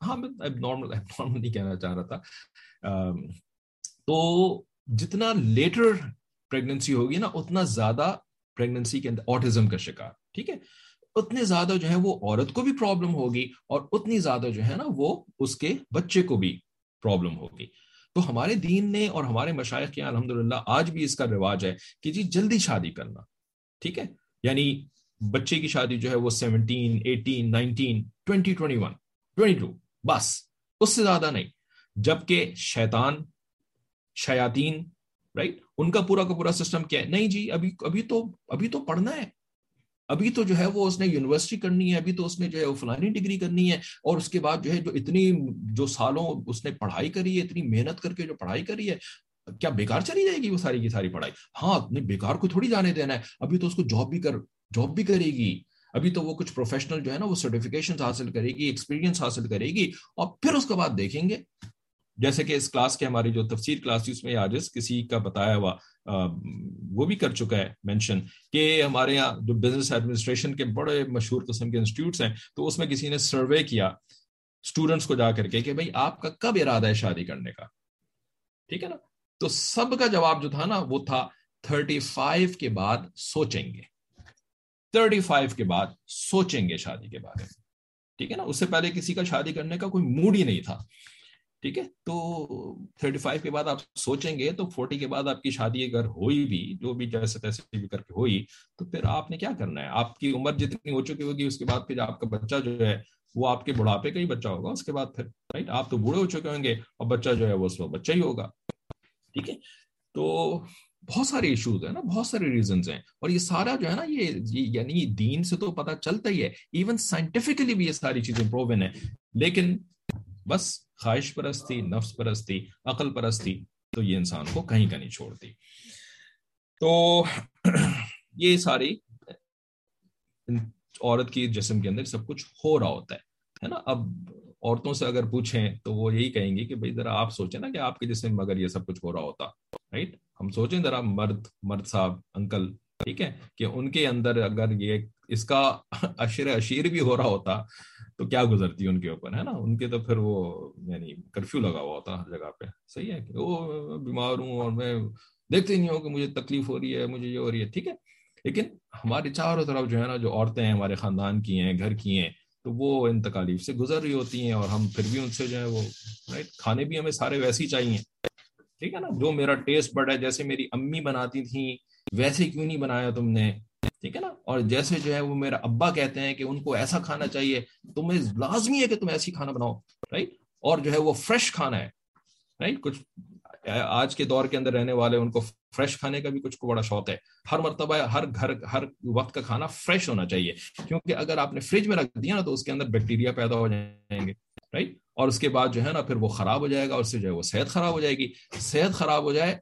ہاں میں نارمل نارمل نہیں کہنا چاہ رہا تھا۔ تو جتنا لیٹر پریگننسی ہوگی نا، اتنا زیادہ پریگننسی کے اندر آٹزم کا شکار، ٹھیک ہے؟ اتنے زیادہ جو ہے وہ عورت کو بھی پرابلم ہوگی اور اتنی زیادہ جو ہے نا وہ اس کے بچے کو بھی پرابلم ہوگی۔ تو ہمارے دین نے اور ہمارے مشائق کے الحمد للہ آج بھی اس کا رواج ہے کہ جی جلدی شادی کرنا، ٹھیک ہے؟ یعنی بچے کی شادی جو ہے وہ seventeen eighteen nineteen twenty twenty one twenty two بس، اس سے زیادہ نہیں۔ جبکہ شیطان شیاتین رائٹ ان کا پورا کا پورا سسٹم کیا ہے؟ نہیں جی ابھی ابھی تو ابھی تو پڑھنا ہے۔ ابھی تو جو ہے وہ اس نے یونیورسٹی کرنی ہے، ابھی تو اس نے جو ہے وہ فلانی ڈگری کرنی ہے، اور اس کے بعد جو ہے جو اتنی، جو سالوں اس نے پڑھائی کری ہے، اتنی محنت کر کے جو پڑھائی کری ہے، کیا بیکار چلی جائے گی وہ ساری کی ساری پڑھائی؟ ہاں بیکار کو تھوڑی جانے دینا ہے۔ ابھی تو اس کو جاب بھی کر جاب بھی کرے گی۔ ابھی تو وہ کچھ پروفیشنل جو ہے نا وہ سرٹیفکیشن حاصل کرے گی ایکسپیرینس حاصل کرے گی اور پھر اس کے بعد دیکھیں گے۔ جیسے کہ اس کلاس کے ہماری جو تفسیر کلاس تھی، اس میں آج کسی کا بتایا ہوا وہ بھی کر چکا ہے مینشن کہ ہمارے یہاں جو بزنس ایڈمنسٹریشن کے بڑے مشہور قسم کے انسٹیٹیوٹس ہیں، تو اس میں کسی نے سروے کیا اسٹوڈنٹس کو جا کر کے کہ بھائی آپ کا کب ارادہ ہے شادی کرنے کا؟ ٹھیک ہے نا؟ تو سب کا جواب جو تھا نا، وہ تھا تھرٹی فائیو کے بعد سوچیں گے۔ تھرٹی فائیو کے بعد سوچیں گے شادی کے بارے میں۔ ٹھیک ہے نا؟ اس سے پہلے کسی کا شادی کرنے کا کوئی موڈ ہی نہیں تھا۔ ٹھیک ہے؟ تو تھرٹی فائیو کے بعد آپ سوچیں گے تو فورٹی کے بعد آپ کی شادی اگر ہوئی بھی، جو بھی جیسے تیسے بھی کر کے ہوئی، تو پھر آپ نے کیا کرنا ہے؟ آپ کی عمر جتنی ہو چکی ہوگی، اس کے بعد پھر آپ کا بچہ جو ہے، وہ آپ کے بڑھاپے کا ہی بچہ ہوگا۔ اس کے بعد پھر رائٹ آپ تو بوڑھے ہو چکے ہوں گے اور بچہ جو ہے، وہ اس وقت بچہ ہی ہوگا۔ ٹھیک ہے؟ تو بہت سارے ایشوز ہیں نا، بہت سارے ریزنز ہیں۔ اور یہ سارا جو ہے نا، یہ یعنی دین سے تو پتا چلتا ہی ہے۔ ایون سائنٹیفکلی بھی یہ ساری چیزیں پروون ہیں۔ لیکن بس خواہش پرستی، نفس پرستی، عقل پرستی تو یہ انسان کو کہیں کا نہیں چھوڑتی۔ تو <clears throat> یہ ساری عورت کی جسم کے اندر سب کچھ ہو رہا ہوتا ہے نا؟ اب عورتوں سے اگر پوچھیں تو وہ یہی کہیں گے کہ بھائی ذرا آپ سوچیں نا کہ آپ کے جسم میں اگر یہ سب کچھ ہو رہا ہوتا رائٹ ہم سوچیں ذرا مرد مرد صاحب، انکل، ٹھیک ہے، کہ ان کے اندر اگر یہ اس کا اشر اشیر بھی ہو رہا ہوتا تو کیا گزرتی ان کے اوپر، ہے نا؟ ان کے تو پھر وہ یعنی کرفیو لگا ہوا ہوتا ہر جگہ پہ۔ صحیح ہے کہ وہ بیمار ہوں اور میں دیکھتے نہیں ہوں کہ مجھے تکلیف ہو رہی ہے، مجھے یہ ہو رہی ہے، ٹھیک ہے۔ لیکن ہماری چاروں طرف جو ہے نا، جو عورتیں ہیں، ہمارے خاندان کی ہیں، گھر کی ہیں، تو وہ ان تکالیف سے گزر رہی ہوتی ہیں اور ہم پھر بھی ان سے جو ہے وہ کھانے بھی ہمیں سارے ویسے ہی چاہیے۔ ٹھیک ہے نا؟ جو میرا ٹیسٹ بڑا ہے، جیسے میری امی بناتی تھیں، ویسے کیوں نہیں بنایا تم نے؟ ٹھیک ہے نا؟ اور جیسے جو ہے وہ میرا ابا کہتے ہیں کہ ان کو ایسا کھانا چاہیے، تمہیں لازمی ہے کہ تم ایسی کھانا بناؤ رائٹ اور جو ہے وہ فریش کھانا ہے رائٹ کچھ آج کے دور کے اندر رہنے والے، ان کو فریش کھانے کا بھی کچھ کو بڑا شوق ہے۔ ہر مرتبہ، ہر گھر، ہر وقت کا کھانا فریش ہونا چاہیے۔ کیونکہ اگر آپ نے فریج میں رکھ دیا نا، تو اس کے اندر بیکٹیریا پیدا ہو جائیں گے رائٹ اور اس کے بعد جو ہے نا پھر وہ خراب ہو جائے گا اور اس سے جو ہے وہ صحت خراب ہو جائے گی۔ صحت خراب ہو جائے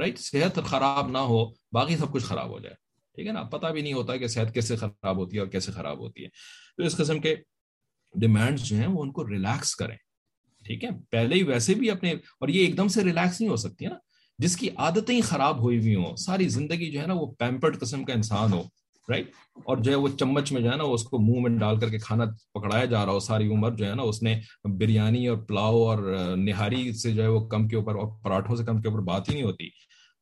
رائٹ صحت خراب نہ ہو، باقی سب کچھ خراب ہو جائے۔ ٹھیک ہے نا؟ پتہ بھی نہیں ہوتا کہ صحت کیسے خراب ہوتی ہے اور کیسے خراب ہوتی ہے۔ تو اس قسم کے ڈیمانڈس جو ہیں وہ ان کو ریلیکس کریں۔ ٹھیک ہے؟ پہلے ہی ویسے بھی اپنے، اور یہ ایک دم سے ریلیکس نہیں ہو سکتی ہے نا۔ جس کی عادتیں ہی خراب ہوئی ہوئی ہوں، ساری زندگی جو ہے نا وہ پیمپرڈ قسم کا انسان ہو۔ رائٹ اور جو ہے وہ چمچ میں جو ہے نا اس کو منہ میں ڈال کر کے کھانا پکڑایا جا رہا ہو، ساری عمر جو ہے نا، اس نے بریانی اور پلاؤ اور نہاری سے جو ہے وہ کم کے اوپر اور پراٹھوں سے کم کے اوپر بات ہی نہیں ہوتی۔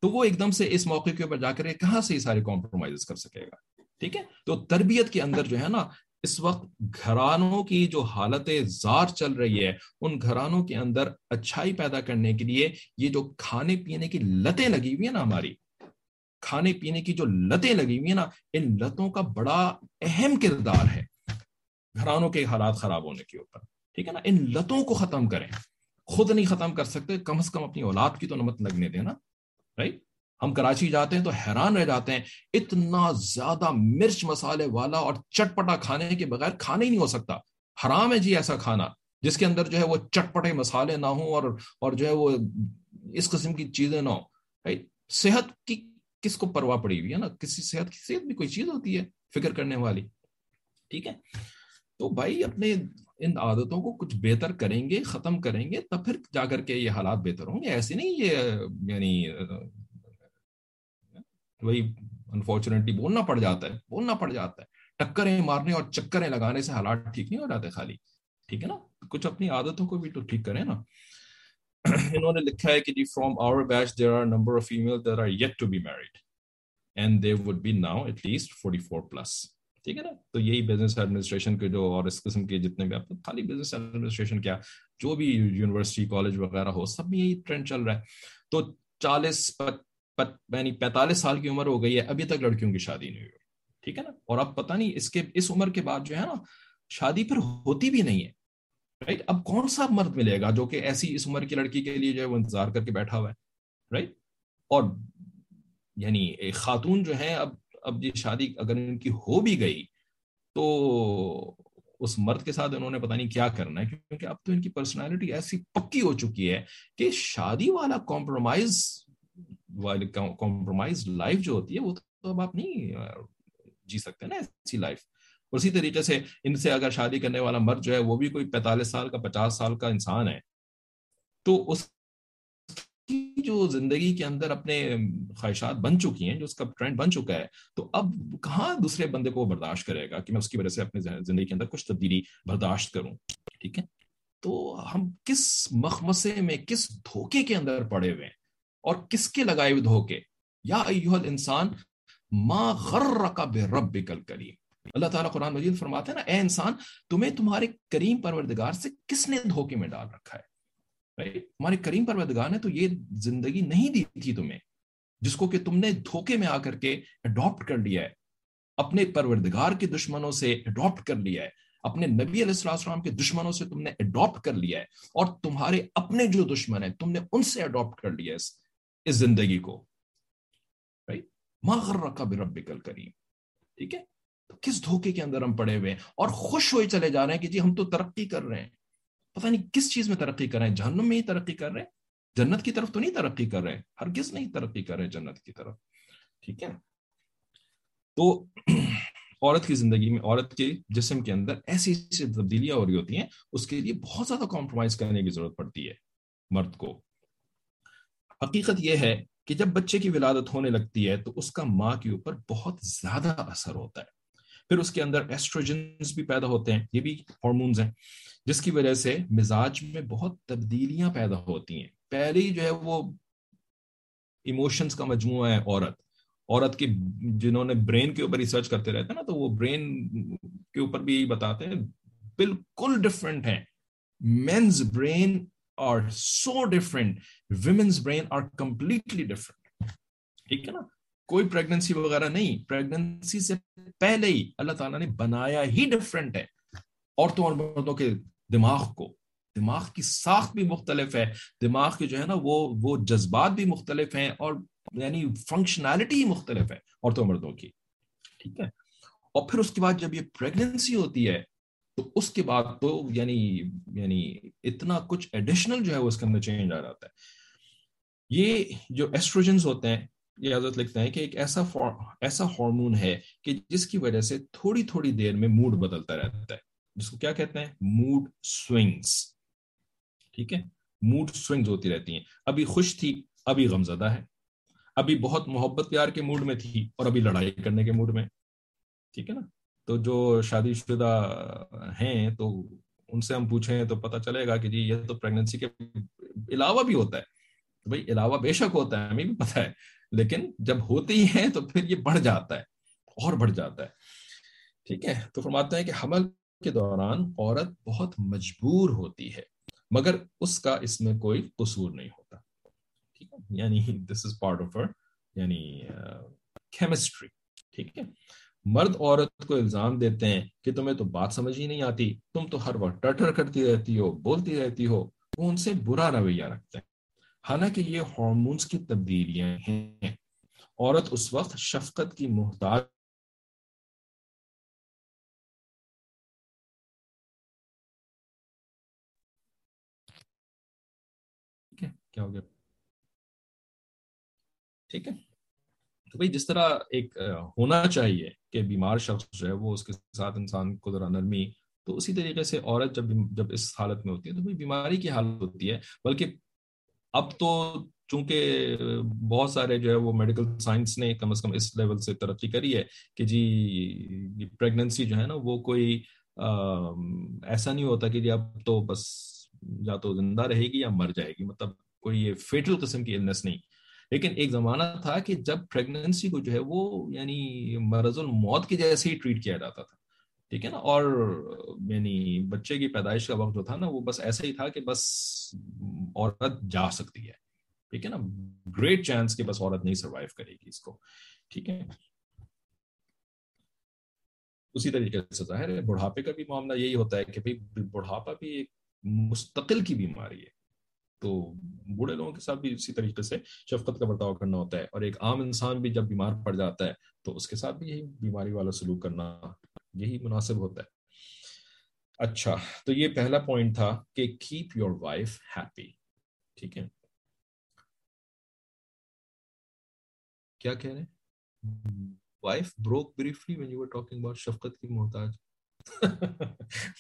تو وہ ایک دم سے اس موقع کے اوپر جا کر کہاں سے یہ سارے کمپرومائز کر سکے گا؟ ٹھیک ہے؟ تو تربیت کے اندر جو ہے نا، اس وقت گھرانوں کی جو حالت زار چل رہی ہے، ان گھرانوں کے اندر اچھائی پیدا کرنے کے لیے یہ جو کھانے پینے کی لتیں لگی ہوئی ہیں نا ہماری کھانے پینے کی جو لتیں لگی ہوئی ہیں نا، ان لتوں کا بڑا اہم کردار ہے۔ گھرانوں کے حالات خراب ہونے کے اوپر۔ ٹھیک ہے نا؟ ان لتوں کو ختم کریں۔ خود نہیں ختم کر سکتے، کم از کم اپنی اولاد کی تو نمت لگنے دینا رائٹ ہم کراچی جاتے ہیں تو حیران رہ جاتے ہیں، اتنا زیادہ مرچ مسالے والا اور چٹپٹا کھانے کے بغیر کھانا ہی نہیں ہو سکتا۔ حرام ہے جی ایسا کھانا، جس کے اندر جو ہے وہ چٹپٹے مسالے نہ ہوں اور اور جو ہے وہ اس قسم کی چیزیں نہ ہوں۔ صحت کی کس کو پرواہ پڑی ہوئی ہے نا؟ کسی صحت کی صحت بھی کوئی چیز ہوتی ہے فکر کرنے والی، ٹھیک ہے؟ تو بھائی اپنے ان عادتوں کو کچھ بہتر کریں گے، ختم کریں گے، تب پھر جا کر کے یہ حالات بہتر ہوں گے۔ ایسے نہیں یہ یعنی وہی انفارچونیٹلی بولنا پڑ جاتا ہے، بولنا پڑ جاتا ہے۔ ٹکریں مارنے اور چکریں لگانے سے حالات ٹھیک نہیں ہو جاتے خالی، ٹھیک ہے نا؟ کچھ اپنی عادتوں کو بھی تو ٹھیک کریں نا۔ انہوں نے لکھا ہے کہ جی from our batch there are number of female there are yet to be married and they would be now at least forty four plus ٹھیک ہے نا تو یہی بزنس ایڈمنسٹریشن کے جو اور اس قسم کے جتنے بھی آپ خالی بزنس ایڈمنسٹریشن کیا جو بھی یونیورسٹی کالج وغیرہ ہو سب میں یہی ٹرینڈ چل رہا ہے تو چالیس یعنی پینتالیس سال کی عمر ہو گئی ہے ابھی تک لڑکیوں کی شادی نہیں ہوئی ٹھیک ہے نا اور اب پتہ نہیں اس کے اس عمر کے بعد جو ہے نا شادی پھر ہوتی بھی نہیں ہے رائٹ اب کون سا مرد ملے گا جو کہ ایسی اس عمر کی لڑکی کے لیے جو ہے وہ انتظار کر کے بیٹھا ہوا ہے؟ رائٹ اور یعنی ایک خاتون جو ہے اب اب یہ شادی اگر ان کی ہو بھی گئی تو اس مرد کے ساتھ انہوں نے پتا نہیں کیا کرنا ہے، کیونکہ اب تو ان کی پرسنالٹی ایسی پکی ہو چکی ہے کہ شادی والا کمپرومائز کمپرومائز لائف جو ہوتی ہے وہ تو اب آپ نہیں جی سکتے نا ایسی لائف اسی طریقے سے ان سے اگر شادی کرنے والا مرد جو ہے وہ بھی کوئی پینتالیس سال کا، پچاس سال کا انسان ہے، تو اس کی جو زندگی کے اندر اپنے خواہشات بن چکی ہیں، جو اس کا ٹرینڈ بن چکا ہے، تو اب کہاں دوسرے بندے کو برداشت کرے گا کہ میں اس کی وجہ سے اپنے زندگی کے اندر کچھ تبدیلی برداشت کروں؟ ٹھیک ہے؟ تو ہم کس مخمسے میں، کس دھوکے کے اندر پڑے ہوئے ہیں؟ اور کس کے لگائے ہوئے دھوکے؟ یا ایوہ انسان ما غرک بے رب کل کریم اللہ تعالیٰ قرآن مجید فرماتے ہیں نا، اے انسان، تمہیں تمہارے کریم پروردگار سے کس نے دھوکے میں ڈال رکھا ہے؟ تمہارے کریم پروردگار نے تو یہ زندگی نہیں دی تھی تمہیں، جس کو کہ تم نے دھوکے میں آ کر کے اڈاپٹ کر لیا ہے، اپنے پروردگار کے دشمنوں سے اڈاپٹ کر لیا ہے، اپنے نبی علیہ السلام کے دشمنوں سے تم نے اڈاپٹ کر لیا ہے، اور تمہارے اپنے جو دشمن ہیں، تم نے ان سے اڈاپٹ کر لیا ہے اس زندگی کو. ماغر رکھا برب کل کریم ٹھیک ہے؟ تو کس دھوکے کے اندر ہم پڑے ہوئے ہیں؟ اور خوش ہوئے چلے جا رہے ہیں کہ جی ہم تو ترقی کر رہے ہیں۔ پتہ نہیں کس چیز میں ترقی کر رہے ہیں؟ جہنم میں ہی ترقی کر رہے ہیں؟ جنت کی طرف تو نہیں ترقی کر رہے ہر کس نہیں ترقی کر رہے جنت کی طرف۔ ٹھیک ہے؟ تو <clears throat> عورت کی زندگی میں، عورت کے جسم کے اندر ایسی ایسی تبدیلیاں ہو رہی ہوتی ہیں، اس کے لیے بہت زیادہ کمپرومائز کرنے کی ضرورت پڑتی ہے مرد کو۔ حقیقت یہ ہے کہ جب بچے کی ولادت ہونے لگتی ہے تو اس کا ماں کے اوپر بہت زیادہ اثر ہوتا ہے۔ پھر اس کے اندر ایسٹروجنز بھی پیدا ہوتے ہیں، یہ بھی ہارمونز ہیں، جس کی وجہ سے مزاج میں بہت تبدیلیاں پیدا ہوتی ہیں۔ پہلے ہی جو ہے وہ ایموشنز کا مجموعہ ہے عورت۔ عورت کے جنہوں نے برین کے اوپر ریسرچ کرتے رہتے ہیں نا، تو وہ برین کے اوپر بھی بتاتے ہیں، بالکل ڈفرینٹ ہیں۔ Men's brain are so different women's brain are completely different ٹھیک ہے نا؟ کوئی پریگننسی وغیرہ نہیں. پریگننسی سے پہلے ہی اللہ تعالیٰ نے بنایا ہی ڈفرینٹ ہے. عورتوں اور مردوں کے دماغ کو. دماغ کی ساخت بھی مختلف ہے. دماغ کے جو ہے نا وہ وہ جذبات بھی مختلف ہیں اور یعنی فنکشنالٹی ہی مختلف ہے عورتوں مردوں کی. ٹھیک ہے؟ اور پھر اس کے بعد جب یہ پریگننسی ہوتی ہے، تو اس کے بعد تو یعنی یعنی اتنا کچھ ایڈیشنل جو ہے وہ اس کے اندر چینج آ جاتا ہے. یہ جو ایسٹروجنز ہوتے ہیں یہ حضرت لکھتے ہیں کہ ایک ایسا ایسا ہارمون ہے کہ جس کی وجہ سے تھوڑی تھوڑی دیر میں موڈ بدلتا رہتا ہے۔ جس کو کیا کہتے ہیں؟ موڈ سوئنگس ٹھیک ہے؟ موڈ سوئنگز ہوتی رہتی ہیں۔ ابھی خوش تھی، ابھی غمزدہ ہے۔ ابھی بہت محبت پیار کے موڈ میں تھی اور ابھی لڑائی کرنے کے موڈ میں۔ ٹھیک ہے نا؟ تو جو شادی شدہ ہیں تو ان سے ہم پوچھیں تو پتہ چلے گا کہ جی یہ تو پریگننسی کے علاوہ بھی ہوتا ہے۔ بھائی، علاوہ بے شک ہوتا ہے، ہمیں بھی پتہ ہے۔ لیکن جب ہوتی ہیں تو پھر یہ بڑھ جاتا ہے، اور بڑھ جاتا ہے۔ ٹھیک ہے، تو فرماتے ہیں کہ حمل کے دوران عورت بہت مجبور ہوتی ہے، مگر اس کا اس میں کوئی قصور نہیں ہوتا۔ ٹھیک ہے یعنی دس از پارٹ آف یعنی کیمسٹری ٹھیک ہے، مرد عورت کو الزام دیتے ہیں کہ تمہیں تو بات سمجھ ہی نہیں آتی، تم تو ہر وقت ٹٹر کرتی رہتی ہو، بولتی رہتی ہو، وہ ان سے برا رویہ رکھتے ہیں۔ حالانکہ یہ ہارمونس کی تبدیلیاں ہیں۔ عورت اس وقت شفقت کی محتاج کیا ہو گیا؟ ٹھیک ہے۔ تو بھائی، جس طرح ایک ہونا چاہیے کہ بیمار شخص جو ہے وہ اس کے ساتھ انسان کو ذرا نرمی، تو اسی طریقے سے عورت جب جب اس حالت میں ہوتی ہے تو بھائی بیماری کی حالت ہوتی ہے، بلکہ اب تو چونکہ بہت سارے جو ہے وہ میڈیکل سائنس نے کم از کم اس لیول سے ترقی کری ہے کہ جی پریگننسی جو ہے نا وہ کوئی ایسا نہیں ہوتا کہ جی اب تو بس یا تو زندہ رہے گی یا مر جائے گی مطلب کوئی یہ فیٹل قسم کی النس نہیں۔ لیکن ایک زمانہ تھا کہ جب پریگننسی کو جو ہے وہ یعنی مرض الموت کی جیسے ہی ٹریٹ کیا جاتا تھا۔ ٹھیک ہے نا؟ اور یعنی بچے کی پیدائش کا وقت جو تھا نا، وہ بس ایسا ہی تھا کہ بس عورت جا سکتی ہے۔ ٹھیک ہے نا؟ گریٹ چانس کہ بس عورت نہیں سروائیو کرے گی اس کو۔ ٹھیک ہے؟ اسی طریقے سے ظاہر ہے، بڑھاپے کا بھی معاملہ یہی ہوتا ہے کہ بڑھاپا بھی ایک مستقل کی بیماری ہے۔ تو بوڑھے لوگوں کے ساتھ بھی اسی طریقے سے شفقت کا برتاؤ کرنا ہوتا ہے۔ اور ایک عام انسان بھی جب بیمار پڑ جاتا ہے، تو اس کے ساتھ بھی یہی بیماری والا سلوک کرنا یہی مناسب ہوتا ہے۔ اچھا تو یہ پہلا پوائنٹ تھا کہ کیپ یور وائف ہیپی ٹھیک ہے۔ کیا کہہ رہے ہیں؟ Wife broke briefly when you are talking about شفقت کی محتاج۔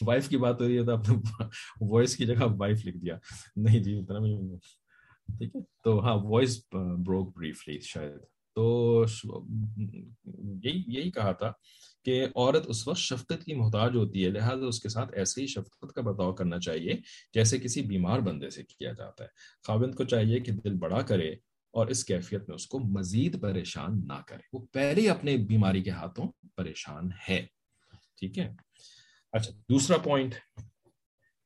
وائف کی بات ہو رہی ہے تو آپ نے وائس کی جگہ وائف لکھ دیا۔ نہیں جی اتنا بھی ٹھیک ہے۔ تو ہاں وائس بروک بریفلی شاید۔ تو یہی یہی کہا تھا کہ عورت اس وقت شفقت کی محتاج ہوتی ہے، لہٰذا اس کے ساتھ ایسے ہی شفقت کا برتاؤ کرنا چاہیے جیسے کسی بیمار بندے سے کیا جاتا ہے۔ خاوند کو چاہیے کہ دل بڑا کرے اور اس کیفیت میں اس کو مزید پریشان نہ کرے۔ وہ پہلے اپنے بیماری کے ہاتھوں پریشان ہے۔ ٹھیک ہے؟ اچھا دوسرا پوائنٹ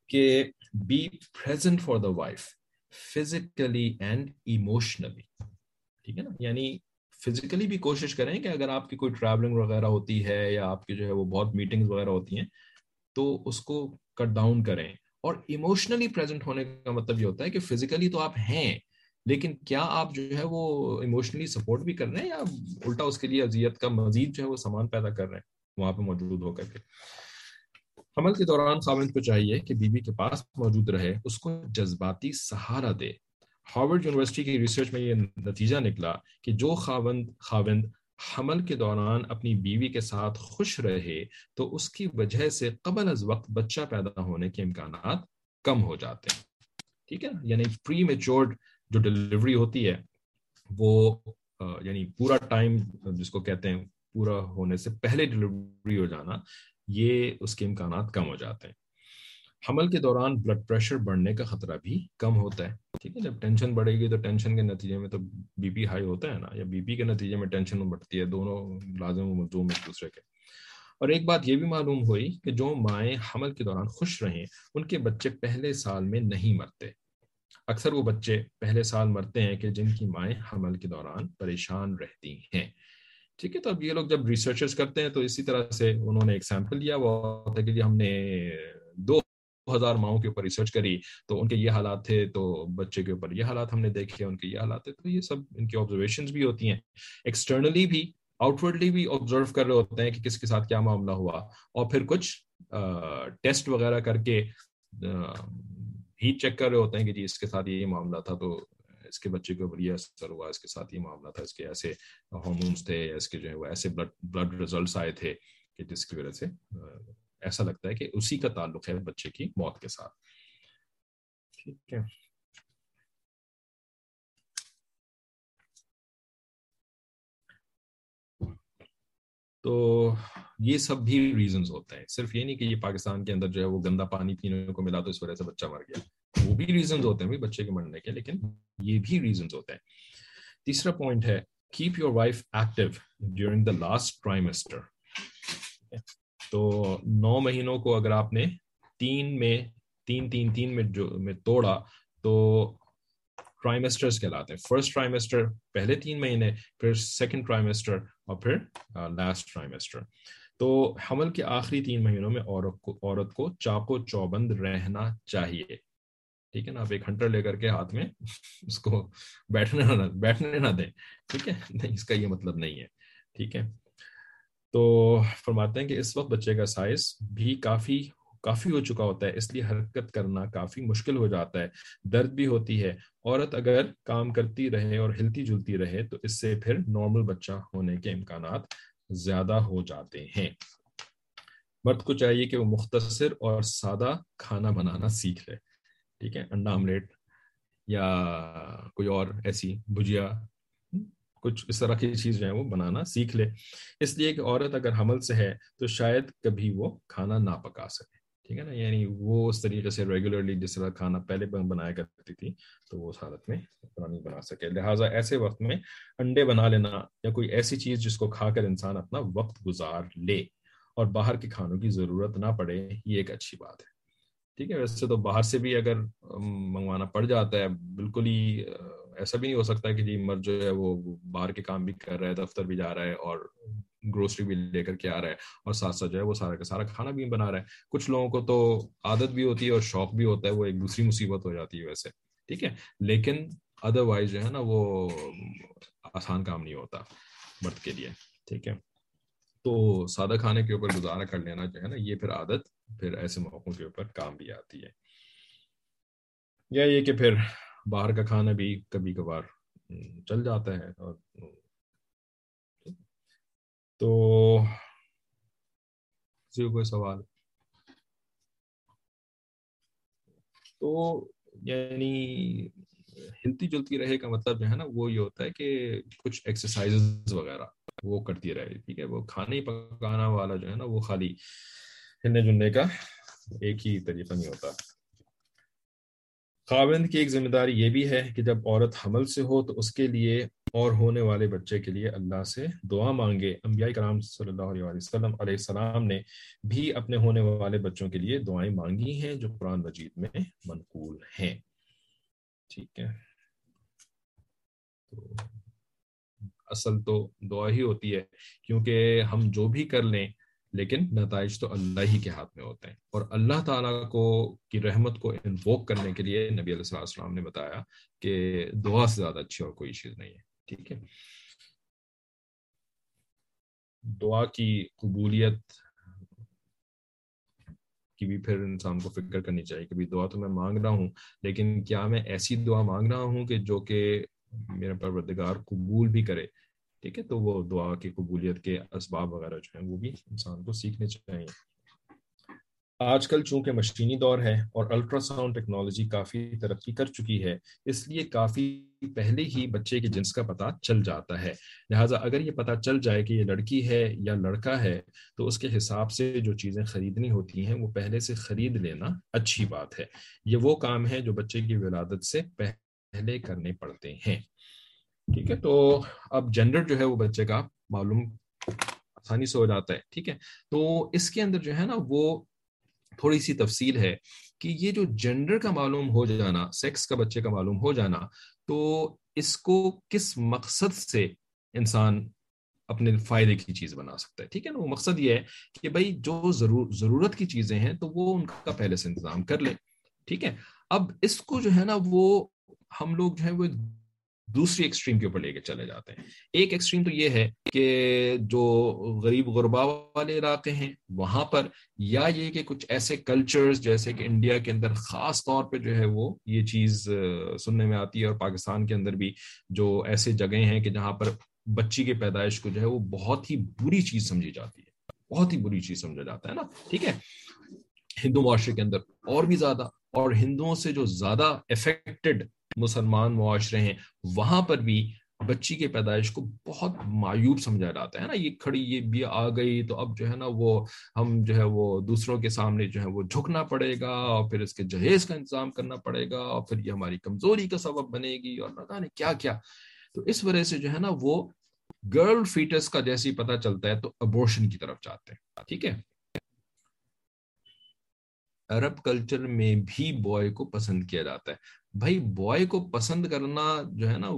کہ be present for the wife physically and emotionally ٹھیک ہے نا؟ یعنی فزیکلی بھی کوشش کریں کہ اگر آپ کی کوئی ٹریولنگ وغیرہ ہوتی ہے یا آپ کی جو ہے وہ بہت میٹنگ وغیرہ ہوتی ہیں، تو اس کو کٹ ڈاؤن کریں۔ اور ایموشنلی پریزنٹ ہونے کا مطلب یہ ہوتا ہے کہ فزیکلی تو آپ ہیں، لیکن کیا آپ جو ہے وہ ایموشنلی سپورٹ بھی کر رہے ہیں یا الٹا اس کے لیے اذیت کا مزید جو ہے وہ سامان پیدا کر رہے ہیں وہاں پہ موجود ہو کر کے؟ حمل کے دوران خاوند کو چاہیے کہ بیوی کے پاس موجود رہے، اس کو جذباتی سہارا دے۔ ہارورڈ یونیورسٹی کی ریسرچ میں یہ نتیجہ نکلا کہ جو خاوند خاوند حمل کے دوران اپنی بیوی کے ساتھ خوش رہے، تو اس کی وجہ سے قبل از وقت بچہ پیدا ہونے کے امکانات کم ہو جاتے ہیں۔ ٹھیک ہے؟ یعنی پری میچورڈ جو ڈلیوری ہوتی ہے، وہ یعنی پورا ٹائم جس کو کہتے ہیں، پورا ہونے سے پہلے ڈلیوری ہو جانا، یہ اس کے امکانات کم ہو جاتے ہیں۔ حمل کے دوران بلڈ پریشر بڑھنے کا خطرہ بھی کم ہوتا ہے، ٹھیک ہے؟ جب ٹینشن بڑھے گی تو ٹینشن کے نتیجے میں تو بی پی ہائی ہوتا ہے نا، یا بی پی کے نتیجے میں ٹینشن بڑھتی ہے، دونوں لازم و ملزوم ایک دوسرے کے۔ اور ایک بات یہ بھی معلوم ہوئی کہ جو مائیں حمل کے دوران خوش رہیں، ان کے بچے پہلے سال میں نہیں مرتے۔ اکثر وہ بچے پہلے سال مرتے ہیں کہ جن کی مائیں حمل کے دوران پریشان رہتی ہیں۔ ٹھیک ہے؟ تو اب یہ لوگ جب ریسرچرز کرتے ہیں تو اسی طرح سے انہوں نے ایک سیمپل لیا وہ کہ جی ہم نے دو ہزار ماؤں کے اوپر ریسرچ کری تو ان کے یہ حالات تھے، تو بچے کے اوپر یہ حالات ہم نے دیکھے، ان کے یہ حالات تھے، تو یہ سب ان کی آبزرویشن بھی ہوتی ہیں۔ ایکسٹرنلی بھی آؤٹ ورڈلی بھی آبزرو کر رہے ہوتے ہیں کہ کس کے ساتھ کیا معاملہ ہوا۔ اور پھر کچھ ٹیسٹ وغیرہ کر کے ہیٹ چیک کر رہے ہوتے ہیں کہ جی اس کے ساتھ یہ معاملہ تھا تو اس کے بچے کو یہ اثر ہوا، اس کے ساتھ یہ معاملہ تھا، اس کے ایسے ہارمونس تھے، اس کے جو ہے وہ ایسے بلڈ بلڈ ریزلٹس آئے تھے کہ جس کی وجہ سے ایسا لگتا ہے کہ اسی کا تعلق ہے بچے کی موت کے ساتھ۔ ٹھیک ہے۔ تو یہ سب بھی ریزنز ہوتے ہیں۔ صرف یہ نہیں کہ یہ پاکستان کے اندر جو ہے وہ گندا پانی پینے کو ملا تو اس وجہ سے بچہ مر گیا۔ وہ بھی ریزنز ہوتے ہیں بچے کے مرنے کے لیکن یہ بھی ریزنز ہوتے ہیں۔ تیسرا پوائنٹ ہے keep your wife active during the last trimester تو نو مہینوں کو اگر آپ نے تین میں تین تین تین میں جو میں توڑا تو ٹرائمسٹرز کہلاتے ہیں۔ فرسٹ ٹرائمسٹر پہلے تین مہینے، پھر سیکنڈ ٹرائمسٹر اور پھر لاسٹ ٹرائمسٹر تو حمل کے آخری تین مہینوں میں عورت کو عورت کو چاقو چوبند رہنا چاہیے۔ ٹھیک ہے نا؟ آپ ایک ہنٹر لے کر کے ہاتھ میں اس کو بیٹھنے نہ بیٹھنے نہ دیں۔ ٹھیک ہے؟ نہیں، اس کا یہ مطلب نہیں ہے۔ ٹھیک ہے؟ تو فرماتے ہیں کہ اس وقت بچے کا سائز بھی کافی کافی ہو چکا ہوتا ہے، اس لیے حرکت کرنا کافی مشکل ہو جاتا ہے، درد بھی ہوتی ہے۔ عورت اگر کام کرتی رہے اور ہلتی جلتی رہے تو اس سے پھر نارمل بچہ ہونے کے امکانات زیادہ ہو جاتے ہیں۔ مرد کو چاہیے کہ وہ مختصر اور سادہ کھانا بنانا سیکھ لے، ٹھیک ہے، انڈا آملیٹ یا کوئی اور ایسی بھجیا کچھ اس طرح کی چیز جو ہے وہ بنانا سیکھ لے۔ اس لیے کہ عورت اگر حمل سے ہے تو شاید کبھی وہ کھانا نہ پکا سکے۔ ٹھیک ہے نا؟ یعنی وہ اس طریقے سے ریگولرلی جس طرح کھانا پہلے بنایا کرتی تھی تو وہ اس حالت میں نہیں بنا سکے۔ لہٰذا ایسے وقت میں انڈے بنا لینا یا کوئی ایسی چیز جس کو کھا کر انسان اپنا وقت گزار لے اور باہر کے کھانوں کی ضرورت نہ پڑے، یہ ایک اچھی بات ہے۔ ٹھیک ہے؟ ویسے تو باہر سے بھی اگر منگوانا پڑ جاتا ہے، بالکل ہی ایسا بھی نہیں ہو سکتا کہ جی مرد جو ہے وہ باہر کے کام بھی کر رہا ہے، دفتر بھی جا رہا ہے اور گروسری بھی لے کر کے آ رہا ہے اور ساتھ ساتھ جو ہے وہ سارا کا سارا کھانا بھی بنا رہا ہے۔ کچھ لوگوں کو تو عادت بھی ہوتی ہے اور شوق بھی ہوتا ہے، وہ ایک دوسری مصیبت ہو جاتی ہے ویسے، ٹھیک ہے؟ لیکن ادر وائز جو ہے نا وہ آسان کام نہیں ہوتا مرد کے لیے، ٹھیک ہے؟ تو سادہ کھانے کے اوپر گزارا کر لینا جو ہے نا، یہ پھر عادت، پھر ایسے موقعوں کے اوپر کام بھی آتی ہے۔ یا یہ کہ پھر باہر کا کھانا بھی کبھی کبھار چل جاتا ہے اور تو کوئی سوال؟ تو یعنی ہلتی جلتی رہے کا مطلب جو ہے نا، وہ یہ ہوتا ہے کہ کچھ ایکسرسائز وغیرہ وہ کرتی رہے، ٹھیک ہے؟ وہ کھانے پکانا والا جو ہے نا، وہ خالی ہلنے جلنے کا ایک ہی طریقہ نہیں ہوتا۔ خاوند کی ایک ذمہ داری یہ بھی ہے کہ جب عورت حمل سے ہو تو اس کے لیے اور ہونے والے بچے کے لیے اللہ سے دعا مانگے۔ انبیاء کرام صلی اللہ علیہ وسلم علیہ السلام نے بھی اپنے ہونے والے بچوں کے لیے دعائیں مانگی ہیں جو قرآن مجید میں منقول ہیں۔ ٹھیک ہے۔ تو اصل تو دعا ہی ہوتی ہے، کیونکہ ہم جو بھی کر لیں لیکن نتائج تو اللہ ہی کے ہاتھ میں ہوتے ہیں۔ اور اللہ تعالیٰ کو، کی رحمت کو انووک کرنے کے لیے نبی علیہ السلام نے بتایا کہ دعا سے زیادہ اچھی اور کوئی چیز نہیں ہے، ٹھیک ہے؟ دعا کی قبولیت کی بھی پھر انسان کو فکر کرنی چاہیے کہ دعا تو میں مانگ رہا ہوں، لیکن کیا میں ایسی دعا مانگ رہا ہوں کہ جو کہ میرا پروردگار قبول بھی کرے۔ ٹھیک ہے، تو وہ دعا کی قبولیت کے اسباب وغیرہ جو ہیں وہ بھی انسان کو سیکھنے چاہیے۔ آج کل چونکہ مشینی دور ہے اور الٹرا ساؤنڈ ٹیکنالوجی کافی ترقی کر چکی ہے، اس لیے کافی پہلے ہی بچے کے جنس کا پتہ چل جاتا ہے۔ لہٰذا اگر یہ پتہ چل جائے کہ یہ لڑکی ہے یا لڑکا ہے، تو اس کے حساب سے جو چیزیں خریدنی ہوتی ہیں، وہ پہلے سے خرید لینا اچھی بات ہے۔ یہ وہ کام ہے جو بچے کی ولادت سے پہلے کرنے پڑتے ہیں۔ ٹھیک ہے؟ تو اب جینڈر جو ہے وہ بچے کا معلوم آسانی سے ہو جاتا ہے، ٹھیک ہے؟ تو اس کے اندر جو ہے نا وہ تھوڑی سی تفصیل ہے کہ یہ جو جینڈر کا معلوم ہو جانا سیکس کا بچے کا معلوم ہو جانا، تو اس کو کس مقصد سے انسان اپنے فائدے کی چیز بنا سکتا ہے؟ ٹھیک ہے نا؟ وہ مقصد یہ ہے کہ بھائی جو ضرور ضرورت کی چیزیں ہیں تو وہ ان کا پہلے سے انتظام کر لے ٹھیک ہے؟ اب اس کو جو ہے نا وہ ہم لوگ جو ہے وہ دوسری ایکسٹریم کے اوپر لے کے چلے جاتے ہیں۔ ایک ایکسٹریم تو یہ ہے کہ جو غریب غربا والے علاقے ہیں، وہاں پر یا یہ کہ کچھ ایسے کلچرز جیسے کہ انڈیا کے اندر خاص طور پہ جو ہے وہ یہ چیز سننے میں آتی ہے اور پاکستان کے اندر بھی جو ایسے جگہیں ہیں کہ جہاں پر بچی کی پیدائش کو جو ہے وہ بہت ہی بری چیز سمجھی جاتی ہے۔ بہت ہی بری چیز سمجھا جاتا ہے نا۔ ٹھیک ہے؟ ہندو معاشرے کے اندر اور بھی زیادہ اور ہندوؤں سے جو زیادہ افیکٹڈ مسلمان معاشرے ہیں، وہاں پر بھی بچی کے پیدائش کو بہت معیوب سمجھا جاتا ہے نا، یہ کھڑی، یہ بھی آ گئی تو اب جو ہے نا وہ ہم جو ہے وہ دوسروں کے سامنے جو ہے وہ جھکنا پڑے گا اور پھر اس کے جہیز کا انتظام کرنا پڑے گا اور پھر یہ ہماری کمزوری کا سبب بنے گی اور نہ جانے کیا کیا۔ تو اس وجہ سے جو ہے نا وہ گرل فیٹس کا جیسے ہی پتا چلتا ہے تو ابورشن کی طرف جاتے ہیں، ٹھیک ہے۔ عرب کلچر میں بھی بوائے کو پسند کیا جاتا ہے۔ بھائی بوائے کو پسند کرنا جو ہے نا،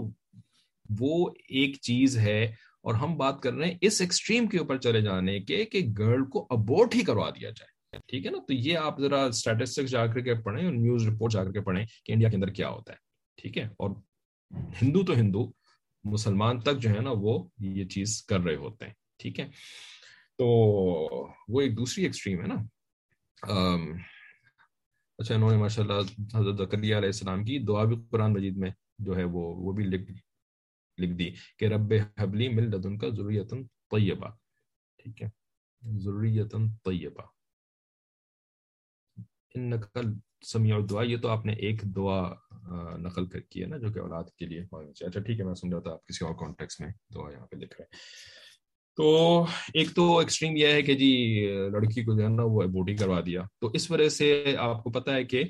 وہ ایک چیز ہے۔ اور ہم بات کر رہے ہیں اس ایکسٹریم کے اوپر چلے جانے کے کہ گرل کو ابورٹ ہی کروا دیا جائے۔ ٹھیک ہے نا؟ تو یہ آپ ذرا اسٹیٹسٹکس جا کر کے پڑھیں اور نیوز رپورٹ جا کر کے پڑھیں کہ انڈیا کے اندر کیا ہوتا ہے۔ ٹھیک ہے؟ اور ہندو تو ہندو، مسلمان تک جو ہے نا وہ یہ چیز کر رہے ہوتے ہیں۔ ٹھیک ہے؟ تو وہ ایک دوسری ایکسٹریم ہے نا۔ اچھا انہوں نے ماشاء اللہ حضرت علیہ السلام کی دعا بھی قرآن مجید میں جو ہے وہ وہ بھی لکھ دی لکھ دی کہ رب حبلی مل لدن کا ضروریت طیبہ۔ ٹھیک ہے؟ ضروریت طیبہ۔ ان نقل سمیع دعا یہ تو آپ نے ایک دعا نقل کر کی ہے نا، جو کہ اولاد کے لیے اچھا ٹھیک ہے، میں سن رہا تھا آپ کسی اور کانٹیکس میں دعا یہاں پہ لکھ رہے ہیں۔ تو ایک تو ایکسٹریم یہ ہے کہ جی لڑکی کو جو ہے نا وہ ابوٹی کروا دیا۔ تو اس وجہ سے آپ کو پتا ہے کہ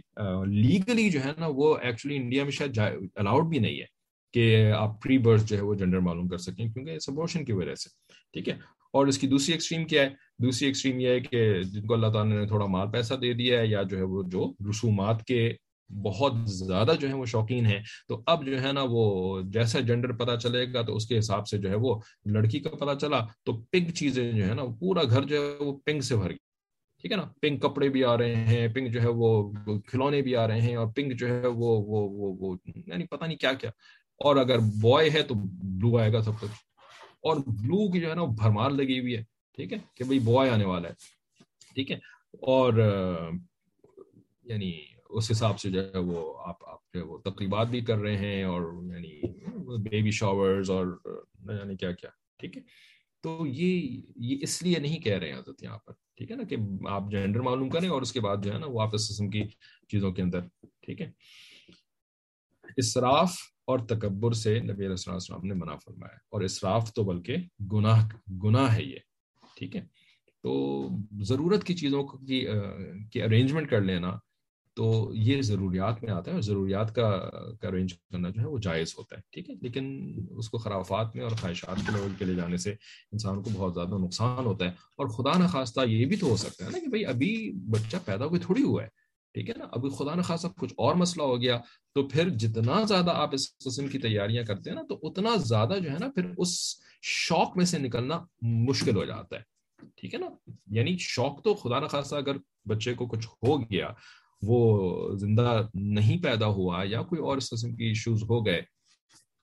لیگلی جو ہے نا وہ ایکچولی انڈیا میں شاید الاؤڈ بھی نہیں ہے کہ آپ پری برتھ جو ہے وہ جنڈر معلوم کر سکیں کیونکہ سبورشن کی وجہ سے۔ ٹھیک ہے؟ اور اس کی دوسری ایکسٹریم کیا ہے؟ دوسری ایکسٹریم یہ ہے کہ جن کو اللہ تعالیٰ نے تھوڑا مال پیسہ دے دیا ہے یا جو ہے وہ جو رسومات کے بہت زیادہ جو ہے وہ شوقین ہیں۔ تو اب جو ہے نا وہ جیسا جینڈر پتا چلے گا تو اس کے حساب سے جو ہے وہ لڑکی کا پتا چلا تو پنک چیزیں جو ہے نا پورا گھر جو ہے وہ پنک سے بھر گئی ٹھیک ہے نا؟ پنک کپڑے بھی آ رہے ہیں پنک جو ہے وہ کھلونے بھی آ رہے ہیں اور پنک جو ہے وہ وہ وہ وہ یعنی پتا نہیں کیا کیا۔ اور اگر بوائے ہے تو بلو آئے گا سب کچھ۔ اور بلو کی جو ہے نا وہ بھرمار لگی ہوئی ہے۔ ٹھیک ہے؟ کہ بھائی بوائے آنے والا ہے۔ ٹھیک ہے؟ اور یعنی اس حساب سے جو ہے وہ آپ آپ جو ہے وہ تقریبات بھی کر رہے ہیں اور یعنی بیبی شاورز اور یعنی کیا کیا، ٹھیک ہے؟ تو یہ یہ اس لیے نہیں کہہ رہے ہیں حضرت یہاں پر، ٹھیک ہے نا کہ آپ جینڈر معلوم کریں اور اس کے بعد جو ہے نا وہ آپ اس قسم کی چیزوں کے اندر، ٹھیک ہے؟ اسراف اور تکبر سے نبی علیہ السلام السلام نے منع فرمایا اور اسراف تو بلکہ گناہ گناہ ہے یہ، ٹھیک ہے؟ تو ضرورت کی چیزوں کی ارینجمنٹ کر لینا تو یہ ضروریات میں آتا ہے اور ضروریات کا ارینج کرنا جو ہے وہ جائز ہوتا ہے، ٹھیک ہے؟ لیکن اس کو خرافات میں اور خواہشات کے لیول کے لے جانے سے انسان کو بہت زیادہ نقصان ہوتا ہے۔ اور خدا نخواستہ یہ بھی تو ہو سکتا ہے نا کہ بھائی ابھی بچہ پیدا ہوئی تھوڑی ہوا ہے، ٹھیک ہے نا؟ ابھی خدا نخواستہ کچھ اور مسئلہ ہو گیا تو پھر جتنا زیادہ آپ اس قسم کی تیاریاں کرتے ہیں نا تو اتنا زیادہ جو ہے نا پھر اس شوق میں سے نکلنا مشکل ہو جاتا ہے، ٹھیک ہے نا؟ یعنی شوق تو خدا نخواستہ اگر بچے کو کچھ ہو گیا وہ زندہ نہیں پیدا ہوا یا کوئی اور اس قسم کی ایشوز ہو گئے،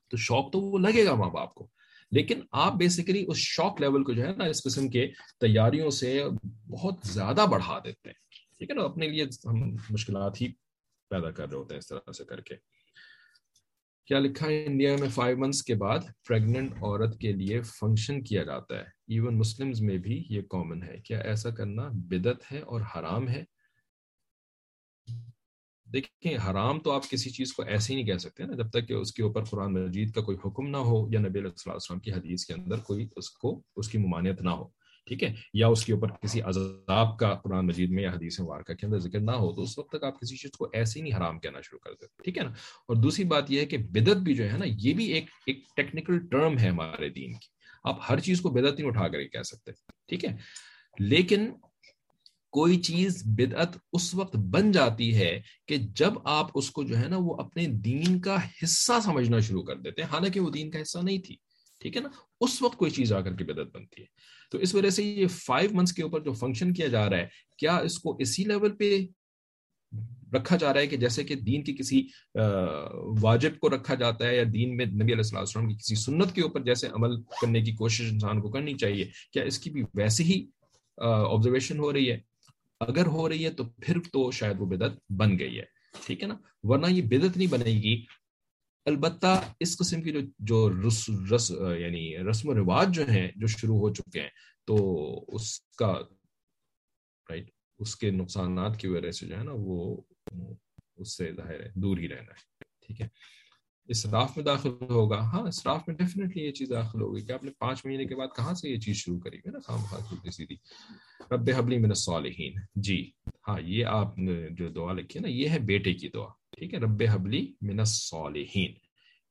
تو شوق تو وہ لگے گا ماں باپ کو۔ لیکن آپ بیسیکلی اس شوق لیول کو جو ہے نا، اس قسم کے تیاریوں سے بہت زیادہ بڑھا دیتے ہیں۔ ٹھیک ہے نا؟ اپنے لیے ہم مشکلات ہی پیدا کر رہے ہوتے ہیں اس طرح سے کر کے۔ کیا لکھا ہے انڈیا میں فائیو منتھس کے بعد پریگننٹ عورت کے لیے فنکشن کیا جاتا ہے؟ ایون مسلمز میں بھی یہ کامن ہے۔ کیا ایسا کرنا بدت ہے اور حرام ہے؟ دیکھیں، حرام تو آپ کسی چیز کو ایسے ہی نہیں کہہ سکتے نا، جب تک کہ اس کے اوپر قرآن مجید کا کوئی حکم نہ ہو یا نبی علیہ السلام کی حدیث کے اندر کوئی اس کو، اس کی ممانعت نہ ہو، ٹھیک ہے؟ یا اس کے اوپر کسی عذاب کا قرآن مجید میں یا حدیث مبارکہ کے اندر ذکر نہ ہو، تو اس وقت تک آپ کسی چیز کو ایسے ہی نہیں حرام کہنا شروع کر دیتے، ٹھیک ہے نا؟ اور دوسری بات یہ ہے کہ بدت بھی جو ہے نا، یہ بھی ایک ایک ٹیکنیکل ٹرم ہے ہمارے دین کی۔ آپ ہر چیز کو بدت نہیں اٹھا کر ہی کہہ سکتے، ٹھیک ہے؟ لیکن کوئی چیز بدعت اس وقت بن جاتی ہے کہ جب آپ اس کو جو ہے نا وہ اپنے دین کا حصہ سمجھنا شروع کر دیتے ہیں۔ حالانکہ وہ دین کا حصہ نہیں تھی، ٹھیک ہے نا؟ اس وقت کوئی چیز آ کر کے بدعت بنتی ہے۔ تو اس وجہ سے یہ فائیو منتھس کے اوپر جو فنکشن کیا جا رہا ہے، کیا اس کو اسی لیول پہ رکھا جا رہا ہے کہ جیسے کہ دین کی کسی واجب کو رکھا جاتا ہے یا دین میں نبی علیہ السلام کی کسی سنت کے اوپر جیسے عمل کرنے کی کوشش انسان کو کرنی چاہیے، کیا اس کی بھی ویسے ہی آبزرویشن ہو رہی ہے؟ اگر ہو رہی ہے تو پھر تو شاید وہ بدت بن گئی ہے۔ ٹھیک ہے نا؟ ورنہ یہ بدت نہیں بنے گی۔ البتہ اس قسم کی جو جو رس رس یعنی رسم و رواج جو ہیں، جو شروع ہو چکے ہیں، تو اس کا رائٹ اس کے نقصانات کی وجہ سے جو ہے نا وہ اس سے ظاہر ہے، دور ہی رہنا ہے۔ ٹھیک ہے؟ اسراف میں داخل ہوگا۔ ہاں اسراف میں ڈیفینیٹلی یہ چیز داخل ہوگی کہ آپ نے پانچ مہینے کے بعد کہاں سے یہ چیز شروع کری؟ گے نا، خام خاص سیدھی رب حبلی من الصالحین۔ جی ہاں یہ آپ نے جو دعا لکھی ہے نا، یہ ہے بیٹے کی دعا۔ ٹھیک ہے، رب حبلی من الصالحین۔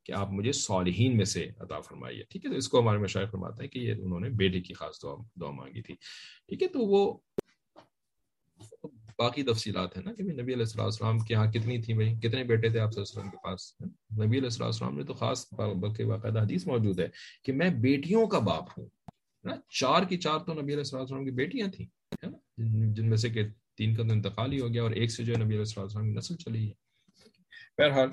کہ آپ مجھے صالحین میں سے عطا فرمائیے۔ ٹھیک ہے، تو اس کو ہمارے مشاعر فرماتا ہے کہ یہ انہوں نے بیٹے کی خاص دعا دعا مانگی تھی۔ ٹھیک ہے، تو وہ باقی تفصیلات ہیں نا کہ نبی علیہ السلام کے یہاں کتنی تھی بھائی؟ کتنے بیٹے تھے آپ صلی اللہ علیہ وسلم کے پاس؟ نبی علیہ السلام نے تو خاص بلکہ باقاعدہ حدیث موجود ہے کہ میں بیٹیوں کا باپ ہوں نا؟ چار کی چار تو نبی علیہ السلام کی بیٹیاں تھیں جن میں سے کہ تین کا تو انتقال ہی ہو گیا اور ایک سے جو ہے نبی علیہ السلام کی نسل چلی ہے۔ بہرحال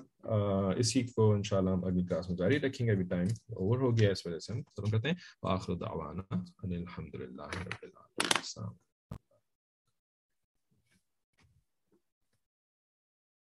اسی کو انشاءاللہ ہم اگلی کلاس میں جاری رکھیں گے، ابھی ٹائم اوور ہو گیا اس وجہ سے ہم ختم کرتے ہیں۔ آخر دعوانا الحمد للہ رب العالمین۔ السلام